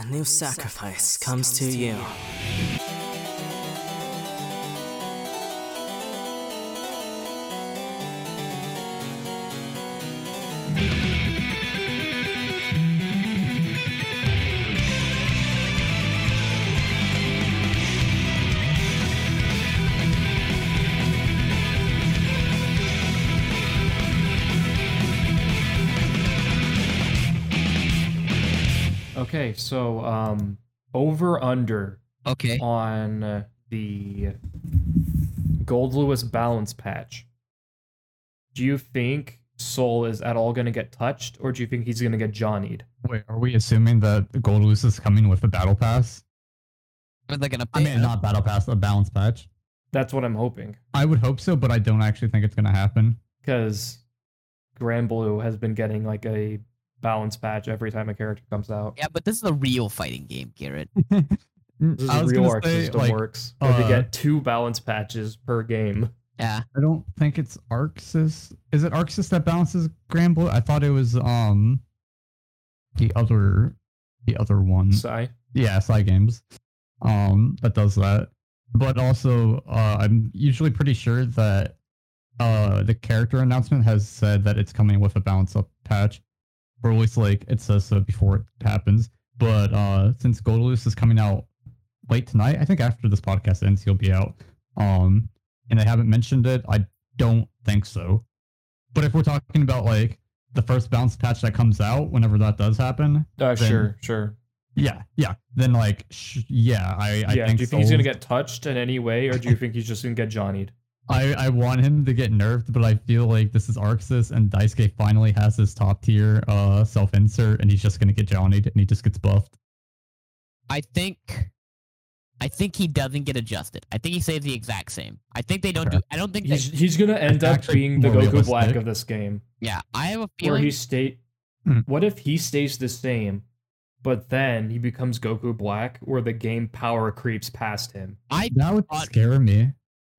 A new sacrifice comes to you. So um, over under Okay. on uh, the Gold Lewis balance patch. Do you think Sol is at all going to get touched, or do you think he's going to get Johnny'd? Wait, are we assuming that Gold Lewis is coming with a battle pass? Are they gonna I mean, not battle pass, a balance patch. That's what I'm hoping, I would hope so, but I don't actually think it's gonna happen. because Granblue has been getting like a balance patch every time a character comes out. Yeah, but this is a real fighting game, Garrett. This is I a was real gonna arc say, system like, works. Where they uh, get two balance patches per game. Yeah. I don't think it's ArcSys. Is it ArcSys that balances Granblue? I thought it was um the other the other one. Sai. yeah, Cygames. Um, that does that. But also, uh, I'm usually pretty sure that uh the character announcement has said that it's coming with a balance up patch, or at least like it says so before it happens. But uh, since Goldlewis is coming out late tonight, I think after this podcast ends, he'll be out. Um, and they haven't mentioned it. I don't think so. But if we're talking about like the first bounce patch that comes out, whenever that does happen, Uh, Then- sure, sure. yeah, yeah. Then like, sh- yeah, I, I yeah. think. do you think he's gonna get touched in any way, or do you think he's just gonna get Johnny'd? I I want him to get nerfed, but I feel like this is ArcSys and Daisuke finally has his top tier uh self insert, and he's just gonna get Johnny'd, and he just gets buffed. I think I think he doesn't get adjusted. I think he stays the exact same. I think they don't Okay. do I don't think He's they, he's gonna end up being the more Goku Black of this game. Yeah, I have a Where feeling he stay. Hmm. What if he stays the same, but then he becomes Goku Black, where the game power creeps past him? I That would thought- scare me because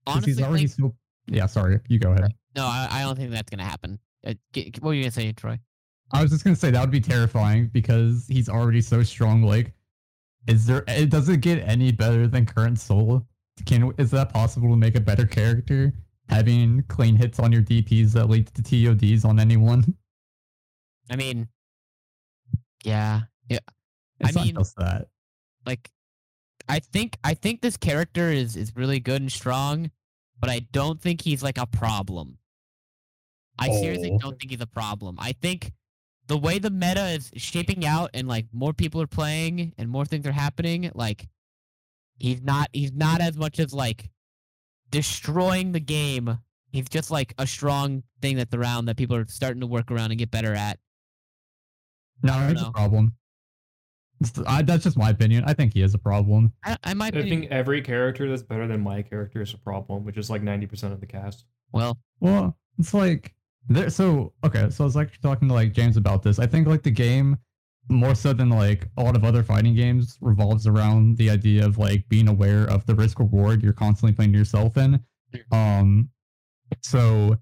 honestly he's already think, so. Yeah, sorry. You go ahead. no, I, I don't think that's gonna happen. Uh, what were you gonna say, Troy? I was just gonna say that would be terrifying because he's already so strong. Like, is there? It does it get any better than current Sol? Can is that possible to make a better character? Having clean hits on your DPS that lead to TODs on anyone. I mean, yeah, yeah. It's I not mean- just that. Like, I think I think this character is is really good and strong, but I don't think he's like a problem. I seriously Oh. don't think he's a problem. I think the way the meta is shaping out and like more people are playing and more things are happening, like he's not he's not as much as like destroying the game. He's just like a strong thing that's around that people are starting to work around and get better at. No, it's a problem. It's- I, that's just my opinion. I think he is a problem. I, I might I think every character that's better than my character is a problem, which is like ninety percent of the cast. well. Well, it's like there. So okay, so I was like talking to like James about this. I think like the game more so than like a lot of other fighting games revolves around the idea of like being aware of the risk reward you're constantly putting yourself in. Um, so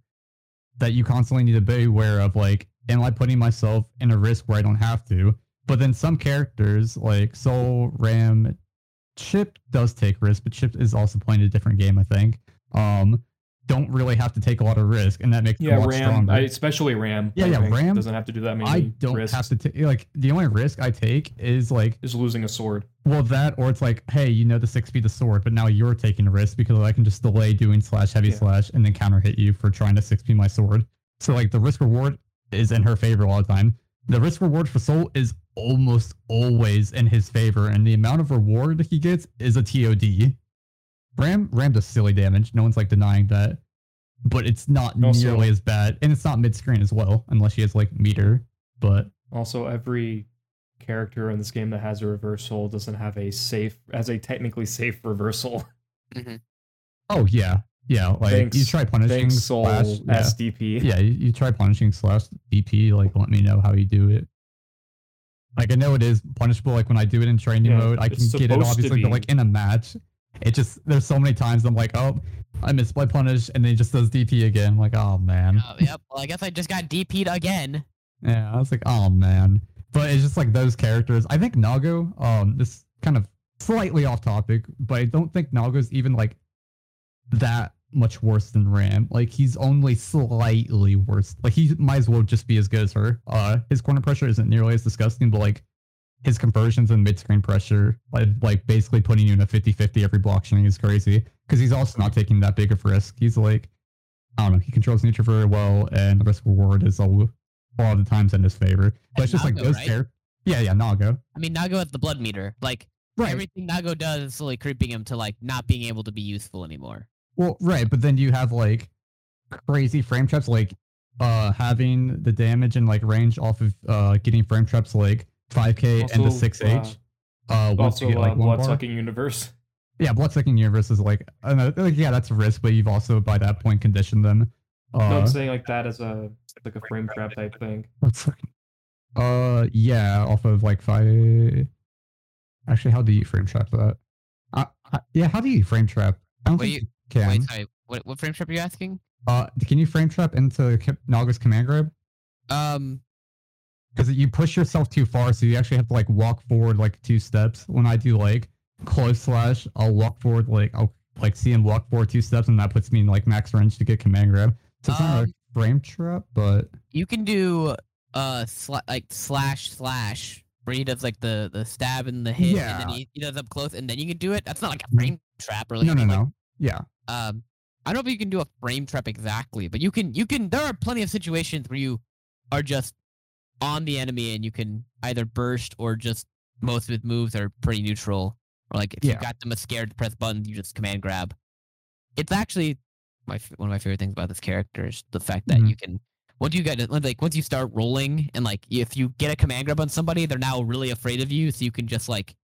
that you constantly need to be aware of like, am I putting myself in a risk where I don't have to? But then some characters like Sol, Ram, Chip does take risks, but Chip is also playing a different game, I think. Um, don't really have to take a lot of risk, and that makes Yeah, them a lot Ram, stronger. I, especially Ram. Yeah, I yeah, Ram, doesn't have to do that many I don't risks. have to take like the only risk I take is like Is losing a sword. well that or it's like hey you know the six speed the sword but now you're taking a risk because I can just delay doing slash heavy Yeah. slash and then counter hit you for trying to six speed my sword. So like the risk reward is in her favor all the time. The risk reward for Sol is almost always in his favor, and the amount of reward he gets is a TOD. Ram Ram does silly damage. No one's like denying that, but it's not Also- nearly as bad, and it's not mid screen as well, unless she has like meter. But Also, every character in this game that has a reversal doesn't have a safe, has a technically safe reversal. Mm-hmm. oh yeah, yeah, like Thanks- you try punishing Thanks, Sol slash, yeah. SDP. yeah, you, you try punishing slash DP, like let me know how you do it. Like I know it is punishable, like when I do it in training Yeah, mode, I can get it obviously, but like in a match, it just there's so many times I'm like, oh, I missed my punish, and then he just does DP again. I'm like, oh man. Uh, yep. Well, I guess I just got DP'd again. Yeah, I was like, oh man. but it's just like those characters. I think Nago, um, this kind of slightly off topic, but I don't think Nago's even like that much worse than Ram. Like he's only slightly worse. Like he might as well just be as good as her. Uh, his corner pressure isn't nearly as disgusting, but like his conversions and mid-screen pressure, like, like basically putting you in a 50-50 every block string is crazy. Because he's also not taking that big of a risk. He's like, I don't know, he controls nature very well, and the risk reward is a, a lot of the times in his favor. But it's just like Nago, those right? characters. Yeah, yeah, Nago. I mean, Nago has the blood meter. Like Right. everything Nago does is slowly creeping him to like not being able to be useful anymore. Well, right, but then you have like crazy frame traps, like uh having the damage and like range off of uh getting frame traps like 5k and the 6h. Uh, once Also, you get uh, like one blood bar. sucking universe. Yeah, bloodsucking universe is like, I know, like yeah, that's a risk, but you've also by that point conditioned them. Uh, no, I'm saying like that as a like a frame trap type thing. bloodsucking- Uh, yeah, off of like five. Actually, how do you frame trap that? Uh, uh, yeah, how do you frame trap? I don't Wait, think you can. Wait, sorry. What what frame trap are you asking? Uh, can you frame trap into Nago's command grab? Um, because you push yourself too far, so you actually have to like walk forward like two steps. When I do like close slash, I'll walk forward like I'll like see him walk forward two steps, and that puts me in like max range to get command grab. So it's not Um, a frame trap, but you can do uh sla- like slash slash where he does like the the stab and the hit, and then Yeah. he, he does up close, and then you can do it. That's not like a Mhm. frame trap or like no, no, like no. Yeah, um I don't know if you can do a frame trap exactly, but you can you can there are plenty of situations where you are just on the enemy and you can either burst or just most of his moves are pretty neutral. Or like if Yeah. you got them scared to press buttons, you just command grab. It's actually my one of my favorite things about this character is the fact that Mhm. you can once you get like once you start rolling and like if you get a command grab on somebody, they're now really afraid of you, so you can just like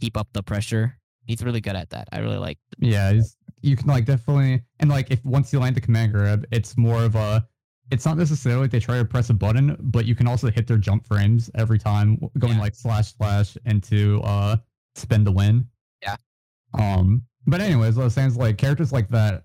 keep up the pressure. He's really good at that. I really like yeah. you can like definitely and like if once you land the command grab, it's more of a. It's not necessarily they try to press a button, but you can also hit their jump frames every time, going Yeah. like slash slash into uh spin the win. Yeah. Um. But anyways, what I was saying is like characters like that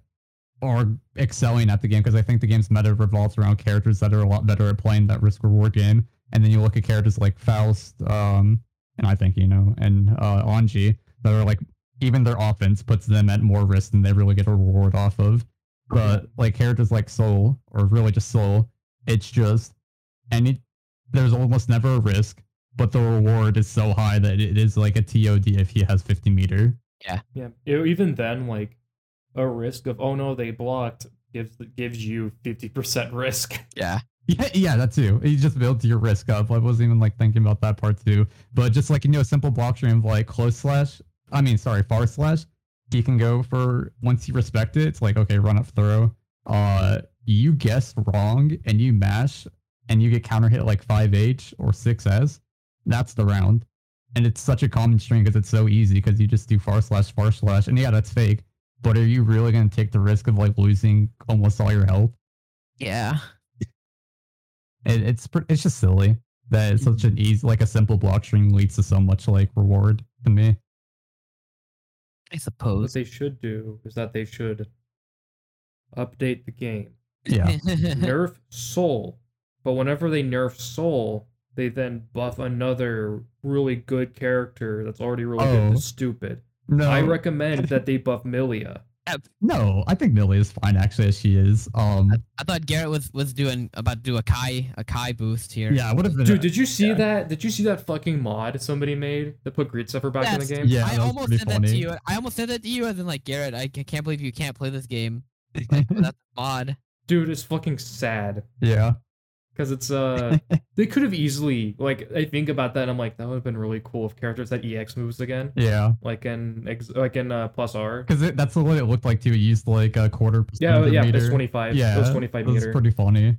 are excelling at the game because I think the game's meta revolves around characters that are a lot better at playing that risk reward game. And then you look at characters like Faust, um, and I think you know, and uh, Anji that are like even their offense puts them at more risk than they really get a reward off of. But like characters like Sol or really just Sol, it's just any there's almost never a risk, but the reward is so high that it is like a TOD if he has 50 meter. Yeah. e- Even then, like a risk of oh no they blocked gives gives you fifty percent risk. yeah. Yeah, yeah, that too. You just build your risk up. I wasn't even like thinking about that part too. But just like you know, a simple block stream of like close slash. I mean, sorry, far slash. He can go for once you respect it. It's like okay, run up throw. Uh, you guess wrong and you mash and you get counter hit like five H or six S. That's the round. And it's such a common string because it's so easy because you just do far slash far slash and yeah, that's fake. But are you really gonna take the risk of like losing almost all your health? Yeah. It, it's it's just silly that it's such an easy like a simple block string leads to so much like reward to me. I suppose. What they should do is that they should update the game, Yeah. nerf Sol, but whenever they nerf Sol, they then buff another really good character that's already really good Oh. to stupid. No, I recommend that they buff Millia. No, I think Millia is fine actually as she is. Um, I thought Garrett was was doing about to do a Ky a Ky boost here. yeah, would have been. Dude, did you see yeah. that? Did you see that fucking mod somebody made that put Greed Sever back in the game? Yeah, I that almost pretty said that to you. I almost said that to you, as in like Garrett. I can't believe you can't play this game. Like, that's a mod. Dude, it's fucking sad. yeah, Because it's uh they could have easily like I think about that and I'm like that would have been really cool if characters had EX moves again. yeah, Like in ex- like in uh, plus R. because that's the what it looked like too. It used like a quarter. Yeah, yeah, meter. it's 25. Yeah, it 25 That's meter. pretty funny.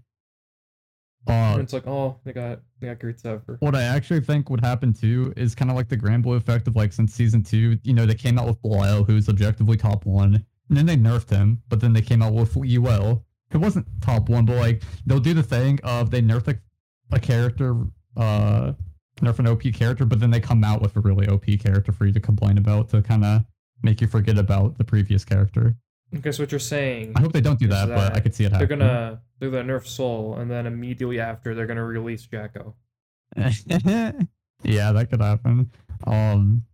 Uh, and it's like, oh, they got they got Greed Sever. what I actually think would happen too is kind of like the Granblue effect of like since season two, you know, they came out with Belial, who's objectively top one, and then they nerfed him, but then they came out with Yuel, who wasn't top one, but like they'll do the thing of they nerf a, a character, uh, nerf an OP character, but then they come out with a really OP character for you to complain about to kind of make you forget about the previous character. Okay, so what you're saying I hope they don't do Is that, but I could see it they're happening. gonna they're gonna nerf Sol and then immediately after they're gonna release Jack-O. yeah, that could happen. Um,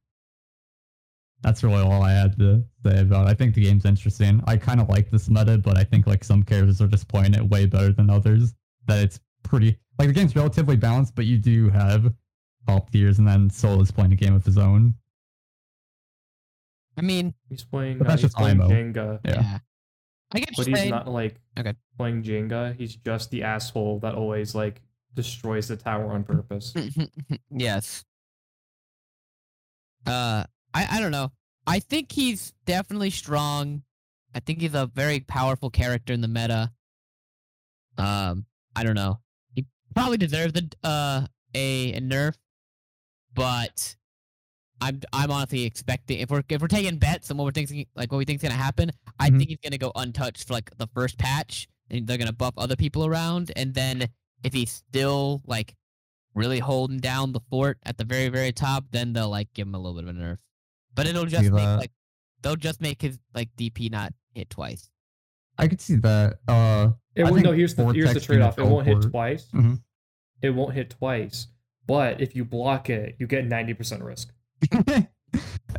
that's really all I had to say about. It. I think the game's interesting. I kind of like this meta, but I think like some characters are just playing it way better than others. That it's pretty like the game's relatively balanced, but you do have top tiers, and then Sol is playing a game of his own. I mean, He's playing. But Uh, that's he's just playing IMO. Jenga, yeah. Yeah. I get but he's saying. not like Okay. playing Jenga. He's just the asshole that always like destroys the tower on purpose. yes. Uh, I I don't know. I think he's definitely strong. I think he's a very powerful character in the meta. Um, I don't know. He probably deserves a uh a, a nerf, but I'm I'm honestly expecting if we're if we're taking bets on what we're thinking like what we think's gonna happen, I Mhm. think he's gonna go untouched for like the first patch, and they're gonna buff other people around, and then if he's still like really holding down the fort at the very very top, then they'll like give him a little bit of a nerf. But it'll just make that. like they'll just make his like DP not hit twice. I could see that. Uh, It I won't, think no, here's the here's the Vortex being a trade off. It won't hit teleport- twice. Mhm. It won't hit twice. But if you block it, you get ninety percent risk.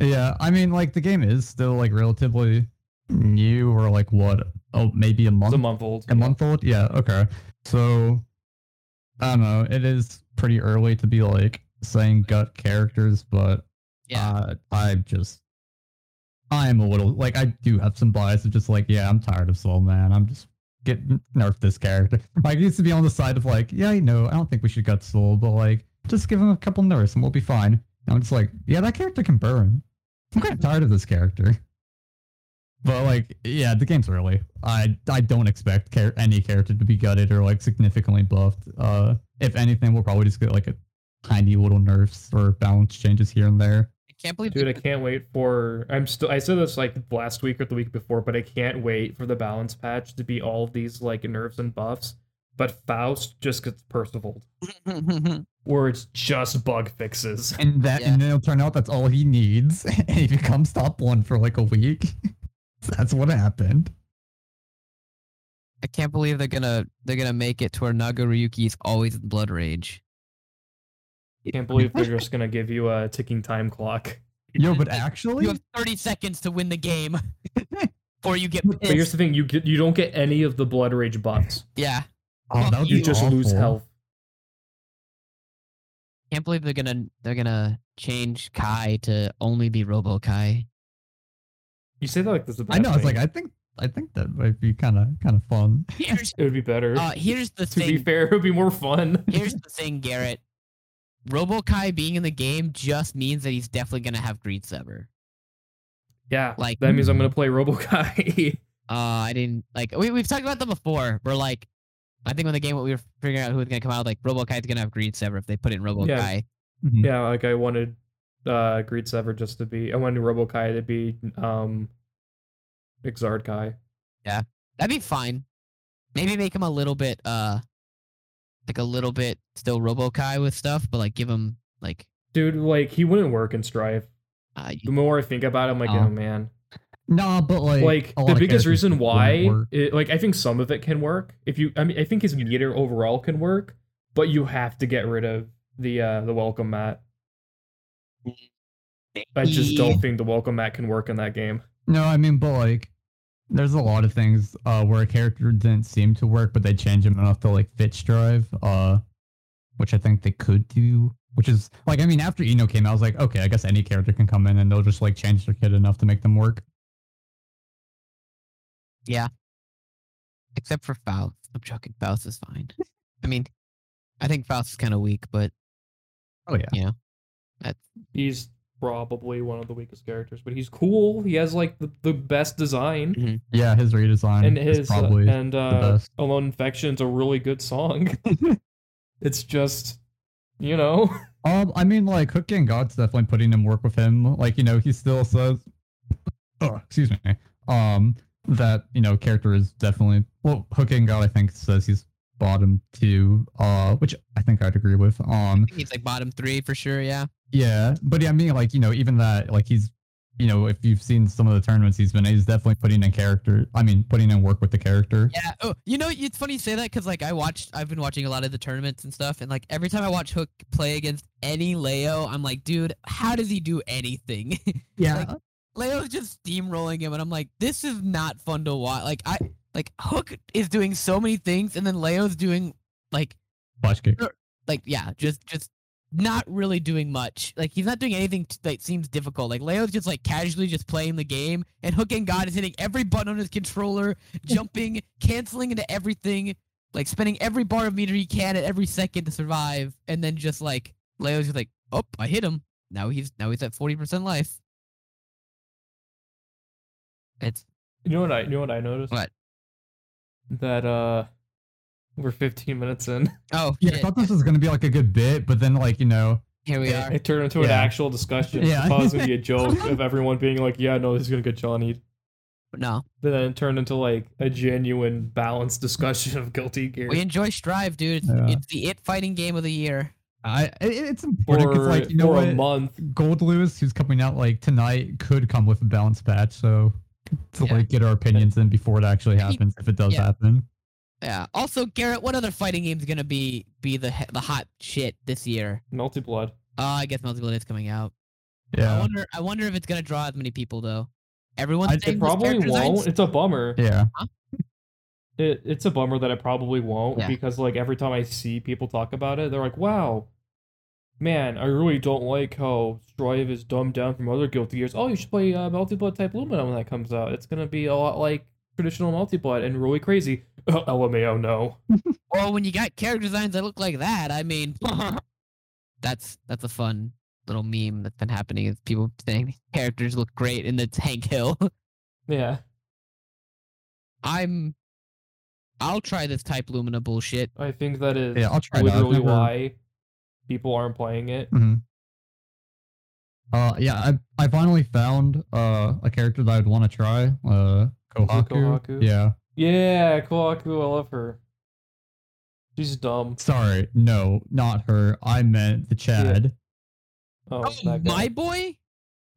yeah, I mean, like the game is still like relatively new, or like what? Oh, maybe a month. It's a month old. A month old? Yeah, okay. So I don't know. It is pretty early to be like saying gut characters, but Yeah. uh, I just I'm a little like I do have some bias of just like, yeah, I'm tired of Sol Man. I'm just getting nerf this character. Like used to be on the side of like, yeah, I know, I don't think we should gut Sol, but like just give him a couple nerfs and we'll be fine. And I'm just like, yeah, that character can burn. I'm kind of tired of this character. But like, yeah, the game's early. I I don't expect char- any character to be gutted or like significantly buffed. Uh, if anything, we'll probably just get like a tiny little nerfs or balance changes here and there. I can't believe Dude, I can't wait for. I'm still. I said this like last week or the week before, but I can't wait for the balance patch to be all of these like nerfs and buffs. But Faust just gets Percivaled, where it's just bug fixes. And that, Yeah. and then it'll turn out that's all he needs, and he becomes top one for like a week. that's what happened. I can't believe they're gonna they're gonna make it to where Nagoriyuki is always in blood rage. Can't believe they're just gonna give you a ticking time clock. Yo, but actually, You have 30 seconds to win the game or you get But here's the thing: you get you don't get any of the blood rage buffs. Yeah, oh, that would You be just lose health. can't believe they're gonna they're gonna change Ky to only be Robo Ky. You say that like this is the I best know. It's thing. like I think I think that might be kind of kind of fun. Here's it would be better. uh here's the to be fair, it would be more fun. Here's the thing, Garrett. Robo Ky being in the game just means that he's definitely gonna have Greed Sever. yeah, like- that means I'm gonna play RoboKy. Uh, I didn't like we we've talked about them before. We're like, I think when the game we were figuring out who was gonna come out, like Robo Ky's gonna have Greed Sever if they put it in Robo Yeah. Ky. Mhm. yeah, like I wanted uh Greed Sever just to be I wanted RoboKy to be um Exard Ky. Yeah. That'd be fine. Maybe make him a little bit uh like a little bit still Robo Ky with stuff, but like give him like Dude, like he wouldn't work in Strive. uh The more I think about it, I'm like, Oh. oh man. No, but like, Like the biggest reason why it, like I think some of it can work. If you I mean I think his meter overall can work, but you have to get rid of the uh the welcome mat. I just don't think the welcome mat can work in that game. No, I mean, but like, there's a lot of things uh, where a character didn't seem to work, but they change him enough to like fit drive, uh, which I think they could do. Which is like, I mean, after I-No came out, I was like, okay, I guess any character can come in and they'll just like change their kid enough to make them work. Yeah, except for Faust. I'm joking. Faust is fine. I mean, I think Faust is kind of weak, but Oh yeah, Yeah. That's He's probably one of the weakest characters, but he's cool. He has like the, the best design. yeah, his redesign and is his uh, probably and uh best. Alone Infection's a really good song. it's just you know Um, I mean, like HookGangGod's definitely putting him work with him. Like, you know, he still says, oh, excuse me, um, that you know, character is definitely well, HookGangGod. I think says he's bottom two, uh, which I think I'd agree with. Um, he's like bottom three for sure. Yeah. Yeah, but yeah, I mean, like you know, even that, like he's you know, if you've seen some of the tournaments he's been, he's definitely putting in character. I mean, putting in work with the character. Yeah. Oh, you know, it's funny you say that because like I watched, I've been watching a lot of the tournaments and stuff, and like every time I watch Hook play against any Leo, I'm like, dude, how does he do anything? Yeah. Like, Leo's just steamrolling him, and I'm like, this is not fun to watch. Like I, like Hook is doing so many things, and then Leo's doing like, Flash kick. like yeah, just just not really doing much. Like he's not doing anything t- that seems difficult. Like Leo's just like casually just playing the game, and HookGangGod is hitting every button on his controller, jumping, canceling into everything, like spending every bar of meter he can at every second to survive, and then just like Leo's just like, oh, I hit him. Now he's now he's at forty percent life. It's You know what I you know what I noticed? What? That uh we're 15 minutes in. oh Yeah, I thought this was gonna be like a good bit, but then like you know, here we It, are. it turned into an Yeah. actual discussion. Yeah. It caused to be a joke of everyone being like, "Yeah, no, this is gonna get Johnny." No, But then it turned into like a genuine, balanced discussion of Guilty Gear. we enjoy Strive, dude. It's, Yeah. it's the it fighting game of the year. I it, it's important for because like you know for a what, month. Gold Lewis, who's coming out like tonight, could come with a balance patch. So to Yeah. like get our opinions in before it actually happens, if it does yeah. happen. Yeah. Also, Garrett, what other fighting game's gonna be be the the hot shit this year? Melty Blood. Uh, I guess Melty Blood is coming out. Yeah. I wonder. I wonder if it's gonna draw as many people though. Everyone's I- saying It probably won't. designs- It's a bummer. yeah. It, it's a bummer that it probably won't Yeah. because like every time I see people talk about it, they're like, "Wow, man, I really don't like how Strive is dumbed down from other Guilty Gears. Oh, you should play uh, Melty Blood Type Lumina when that comes out. It's gonna be a lot like traditional Melty Blood and really crazy." LMAO, no. Well, when you got character designs that look like that, I mean, that's that's a fun little meme that's been happening. Is people saying characters look great in the Tank Hill. Yeah, I'm. I'll try this Type Lumina bullshit. I think that is Yeah, I'll try that. I've literally never- why people aren't playing it. hmm Uh, yeah, I I finally found uh a character that I'd want to try. Uh, Kohaku. Kohaku? Yeah. Yeah, Kohaku, I love her. She's dumb. Sorry, no, not her. I meant the Chad. Oh, Oh, my boy.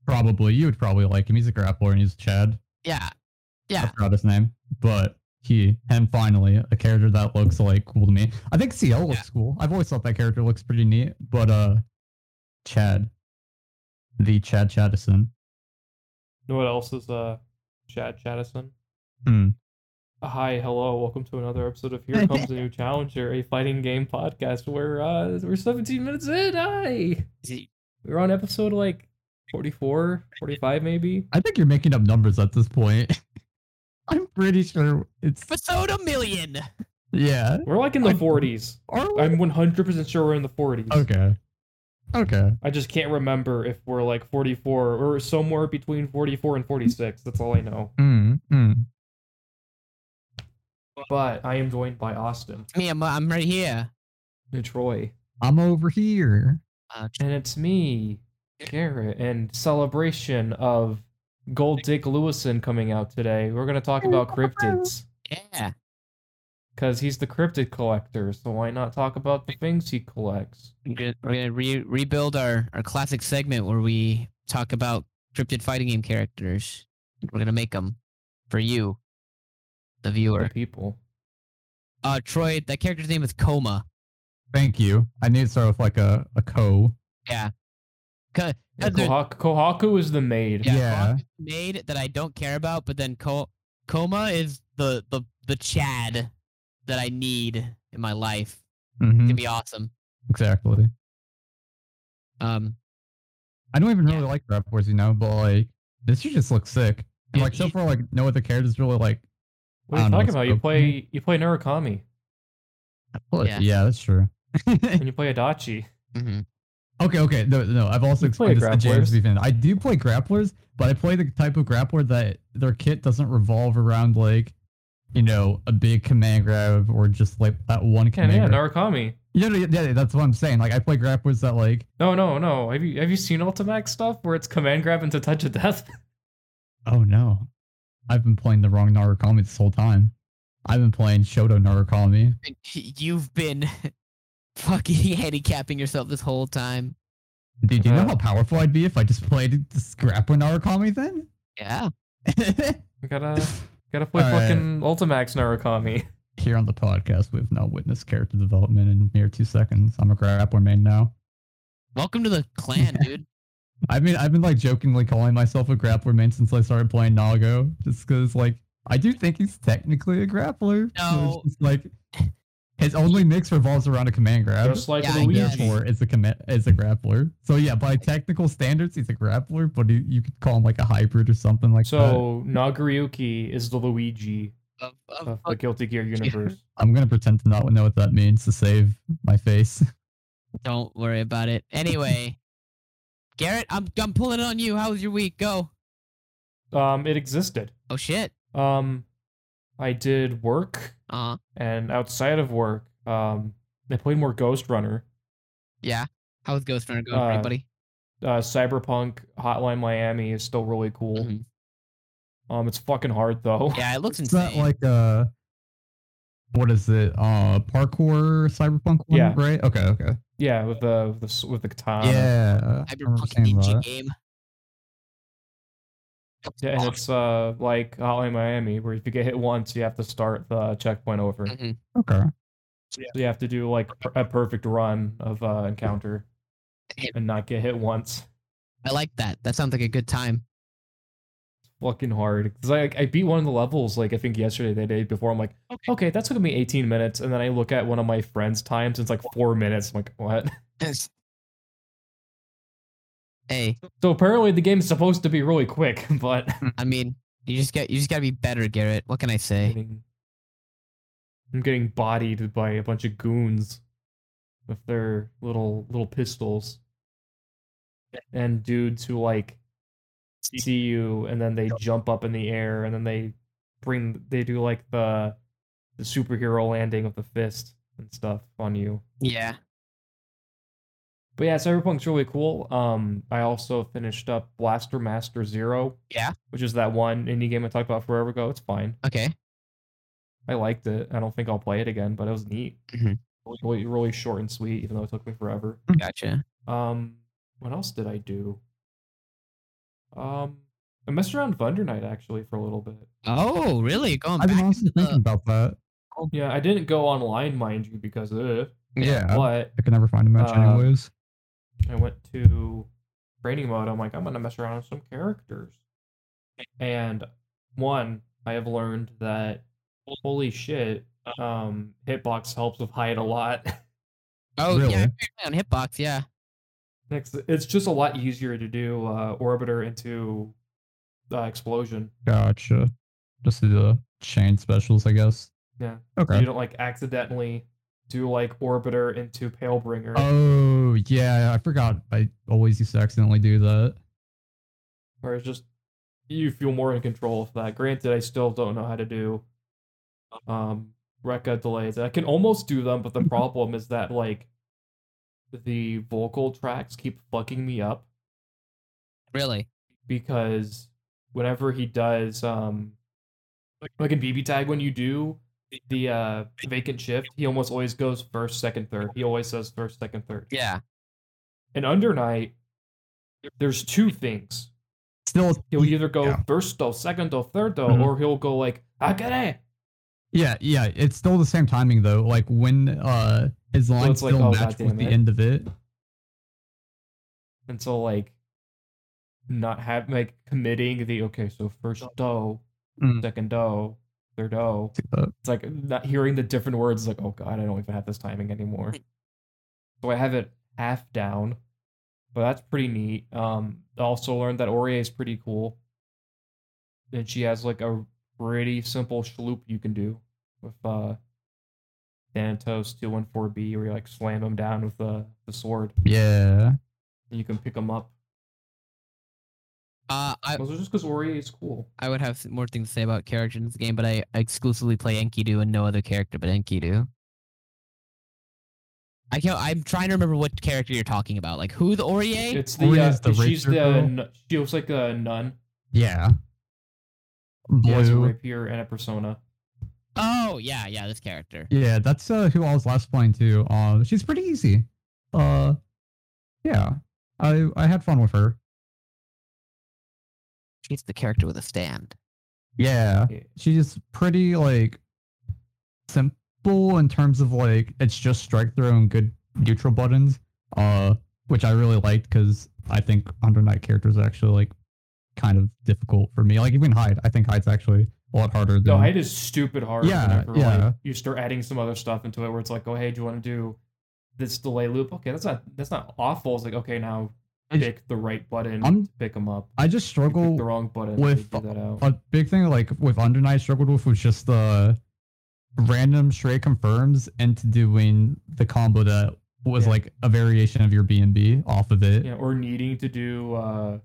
Probably you would probably like him. He's a grappler and he's Chad. Yeah, I yeah. forgot his name, but he and finally a character that looks like cool to me. I think Ciel looks Yeah. cool. I've always thought that character looks pretty neat, but uh, Chad, the Chad Chaddison. You know what else is uh Chad Chaddison? Hmm. Hi, hello, welcome to another episode of Here Comes a New Challenger, a fighting game podcast where uh we're 17 minutes in. Hi. We're on episode like 44, 45 maybe. I think you're making up numbers at this point. I'm pretty sure it's Episode a million. yeah. We're like in the I- 40s. Are we? I'm 100% sure we're in the 40s. okay. Okay. I just can't remember if we're like 44 or somewhere between 44 and 46. That's all I know. Mm, mm. But I am joined by Austin Me, I'm I'm right here. and Troy. I'm over here. Uh, And it's me, Garrett, and celebration of Gold Dick Lewison coming out today. We're gonna talk about cryptids. yeah. Because he's the cryptid collector, so why not talk about the things he collects? We're gonna, re- rebuild our, our classic segment where we talk about cryptid fighting game characters. We're gonna make them for you, the The viewer. people. Uh, Troy, that character's name is Kouma. Thank you. I need to start with like a, a co. Yeah. 'Cause- Yeah, 'cause there- Kohaku, Kohaku is the maid. yeah, Yeah. Kohaku's Made that I don't care about, but then Ko- Kouma is the the the Chad that I need in my life. Mhm, It'd be awesome. Exactly. Um, I don't even Yeah. really like grapplers, you know, but like this shit just looks sick. And Yeah, like so he- far, like no other characters really like. What are you don't know, talking about? You spoke to play you play Narukami Yeah. yeah. that's true. and you play Adachi. mhm. okay, okay, no, no. I've also You play explained this to James grapplers. I do play grapplers, but I play the type of grappler that their kit doesn't revolve around like, you know, a big command grab or just like that one Yeah, command yeah, grab. Narukami. Yeah, yeah, yeah, that's what I'm saying. Like I play grapplers that like. No, no, no. Have you have you seen Ultimax stuff where it's command grab into touch of death? Oh no, I've been playing the wrong Narukami this whole time. I've been playing Shoto Narukami. You've been fucking handicapping yourself this whole time. Dude, do you know Uh, how powerful I'd be if I just played this grappling Narukami then? Yeah. We gotta gotta play Alright. fucking Ultimax Narukami. Here on the podcast, we've now witnessed character development in mere two seconds. I'm a grappler main now. Welcome to the clan, dude. I mean, I've been like jokingly calling myself a grappler main since I started playing Nago, just because like I do think he's technically a grappler. No. it's just, like his only mix revolves around a command grab. Just like Yeah, the I. Luigi. Therefore, is a command is a grappler. So yeah, by technical standards, he's a grappler, but he, you could call him like a hybrid or something like that. So Nagoriyuki is the Luigi Of, of, of the Guilty Gear universe. I'm gonna pretend to not know what that means to save my face. don't worry about it. Anyway, Garrett, I'm I'm pulling it on you. How was your week? Go. Um, it existed. Oh shit. Um, I did work, Uh huh. and outside of work, um, I played more Ghostrunner. Yeah. How was Ghostrunner going, Uh, you, buddy? Uh, Cyberpunk Hotline Miami is still really cool. Mhm. Um, it's fucking hard though. Yeah, it looks It's insane. not like uh, what is it? Uh, parkour cyberpunk one, Yeah. right? Okay, okay. Yeah, with the with the, s- with the katana. yeah, Cyberpunk ninja game. Yeah, and it's uh like Hotline Miami, where if you get hit once, you have to start the checkpoint over. Mhm. Okay. So you have to do like a perfect run of uh encounter and not get hit once. I like that. That sounds like a good time. Fucking hard. Cause I I beat one of the levels like I think yesterday, the day before. I'm like, Okay. okay, that took be 18 minutes, and then I look at one of my friends' times, and it's like four minutes. I'm like, what? hey, So apparently the game's supposed to be really quick, but I mean, you just get you just gotta be better, Garrett. What can I say? I'm getting bodied by a bunch of goons with their little little pistols and dudes who like see you and then they jump up in the air and then they bring they do like the the superhero landing of the fist and stuff on you. Yeah. But yeah, Cyberpunk's really cool. Um, I also finished up Blaster Master Zero. Yeah. Which is that one indie game I talked about forever ago. It's fine. Okay. I liked it. I don't think I'll play it again, but it was neat. Mhm. Really, really short and sweet, even though it took me forever. Gotcha. Um, what else did I do? Um, I messed around with Under Night actually for a little bit. Oh, really? Going I've been also honestly thinking the about that. Yeah, I didn't go online, mind you, because uh, Yeah, but I could never find a match Uh, anyways. I went to training mode. I'm like, I'm gonna mess around with some characters. And one, I have learned that holy shit, um, hitbox helps with Hyde a lot. Oh Really? yeah, on Hitbox, yeah. Next, it's just a lot easier to do uh, orbiter into uh, explosion. Gotcha. Just do the chain specials, I guess. Yeah, Okay. you don't like accidentally do like orbiter into palebringer. Oh yeah, I forgot. I always used to accidentally do that. or it's just you feel more in control of that. Granted, I still don't know how to do um Rekka delays. I can almost do them, but the problem is that like the vocal tracks keep fucking me up Really? because whenever he does um like in BB tag when you do the uh vacant shift, he almost always goes first, second, third. He always says first, second, third. Yeah. And Under Night, there's two things. Still, He'll either go Yeah. firsto, segundo, thirdo, Mhm. or he'll go like akere. yeah, yeah. It's still the same timing though. Like when uh his lines it's like, still oh, match with the it. end of it. And so like not have like committing the okay, so first do, Mm. second do, third do. See? It's like not hearing the different words. Like oh god, I don't even have this timing anymore. So I have it half down, but that's pretty neat. Um, I also learned that Orie is pretty cool, and she has like a pretty simple shloop you can do with uh Thanatos two one four B, where you like slam him down with the the sword, Yeah. and you can pick him up. Uh, I Those are just because Orie is cool. I would have more things to say about characters in this game, but I I exclusively play Enkidu and no other character but Enkidu. I can't. I'm trying to remember what character you're talking about. Like who the Orie? It's the, Orie uh, is the she's the girl? she looks like a nun. Yeah. She has a Blue. rapier and a persona. oh yeah, yeah, this character. Yeah, that's uh, who I was last playing too. Uh, she's pretty easy. Uh, yeah. I I had fun with her. She's the character with a stand. Yeah, Yeah. she's pretty like simple in terms of like it's just strike throw and good neutral buttons. Uh, which I really liked because I think Under Night characters are actually like kind of difficult for me. Like even Hyde, I think Hyde's actually a lot harder than No, Hyde is stupid hard. Yeah, whenever, yeah. Like, you start adding some other stuff into it, where it's like, oh hey, do you want to do this delay loop? Okay, that's not that's not awful. It's like okay, now I j- pick the right button I'm- to pick them up. I just struggle the wrong button with to that out. a big thing like with Under Night struggled with was just the random straight confirms into doing the combo that was Yeah. like a variation of your B and B off of it. yeah, or needing to do uh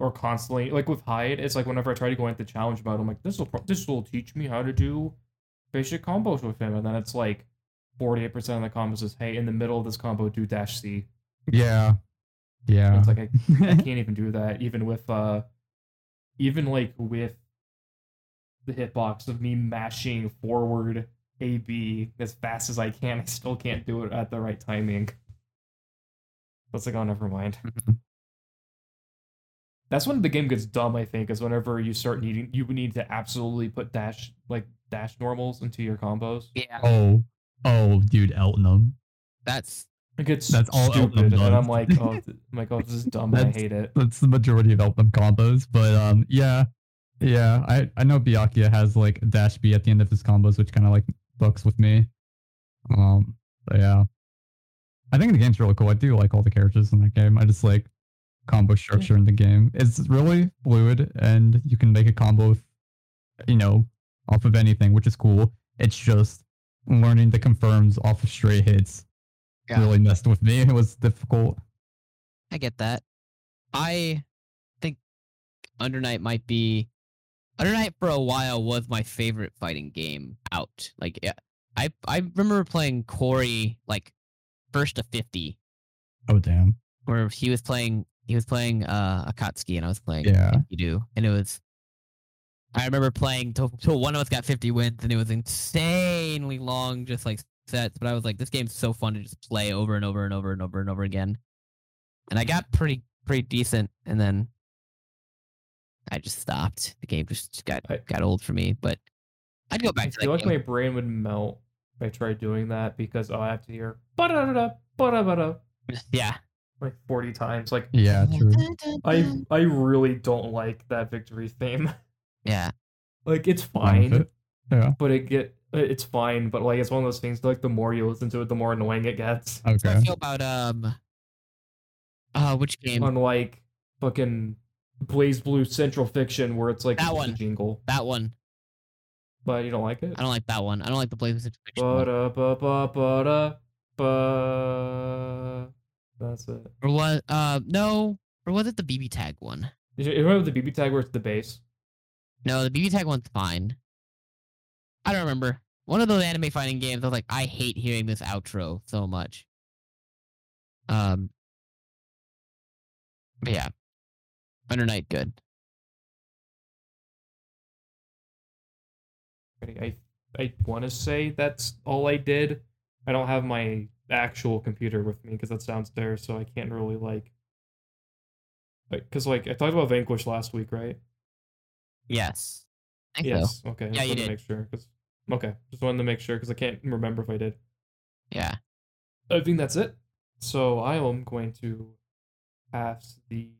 or constantly like with Hyde, it's like whenever I try to go into challenge mode, I'm like, this will pro- this will teach me how to do basic combos with him, and then it's like 48% of the combos is hey, in the middle of this combo, do dash C. Yeah. Yeah. It's like I, I can't even do that, even with uh even like with the hitbox of me mashing forward A B as fast as I can, I still can't do it at the right timing. That's like, oh never mind. That's when the game gets dumb, I think, is whenever you start needing you need to absolutely put dash like dash normals into your combos. Yeah, oh. Oh, dude, Eltnum. that's It gets That's all stupid, and I'm like, oh, I'm like, oh, this is dumb. I hate it. That's the majority of Eltnum combos. But um yeah. Yeah. I, I know Byakuya has like dash B at the end of his combos, which kinda like books with me. Um but yeah. I think the game's really cool. I do like all the characters in that game. I just like combo structure in the game. It's really fluid and you can make a combo with, you know, off of anything, which is cool. It's just learning the confirms off of straight hits Yeah. really messed with me. It was difficult. I get that. I think Under Night might be Under Night for a while was my favorite fighting game out. Like yeah, I I remember playing Corey like first to Oh damn. where he was playing he was playing uh Akatsuki and I was playing Yeah. You do and it was I remember playing till, till one of us got 50 wins and it was insanely long just like sets but I was like this game's so fun to just play over and over and over and over and over again and I got pretty pretty decent and then I just stopped the game just got I- got old for me but I'd go I back to feel that like game. my brain would melt if I tried doing that because oh, I have to hear ba-da-da-da, ba-da-ba-da yeah like 40 times. Like Yeah, true. I I really don't like that victory theme. yeah like it's Fine with fine, it. but it get it's fine, but like it's one of those things like the more you listen to it, the more annoying it gets. How do I feel about um uh which game Unlike fucking BlazBlue Central Fiction where it's like That just a one. jingle. that one But you don't like it? I don't like that one I don't like the BlazBlue Central Fiction one. Ba-da, ba, ba, ba-da, ba. That's it. or was uh no or was it the BB tag one Did you you remember the BB tag where it's the base? No, the BB tag one's fine. I don't remember. One of those anime fighting games, I was like, I hate hearing this outro so much. Um, but yeah, Under Night, good. I I want to say that's all I did. I don't have my actual computer with me because that's downstairs, so I can't really like. Because like I talked about Vanquish last week, right? Yes, I think so. Yes. Okay. Yeah, you did. To make sure. 'cause- okay. Just wanted to make sure because I can't remember if I did. Yeah, I think that's it. So I am going to pass the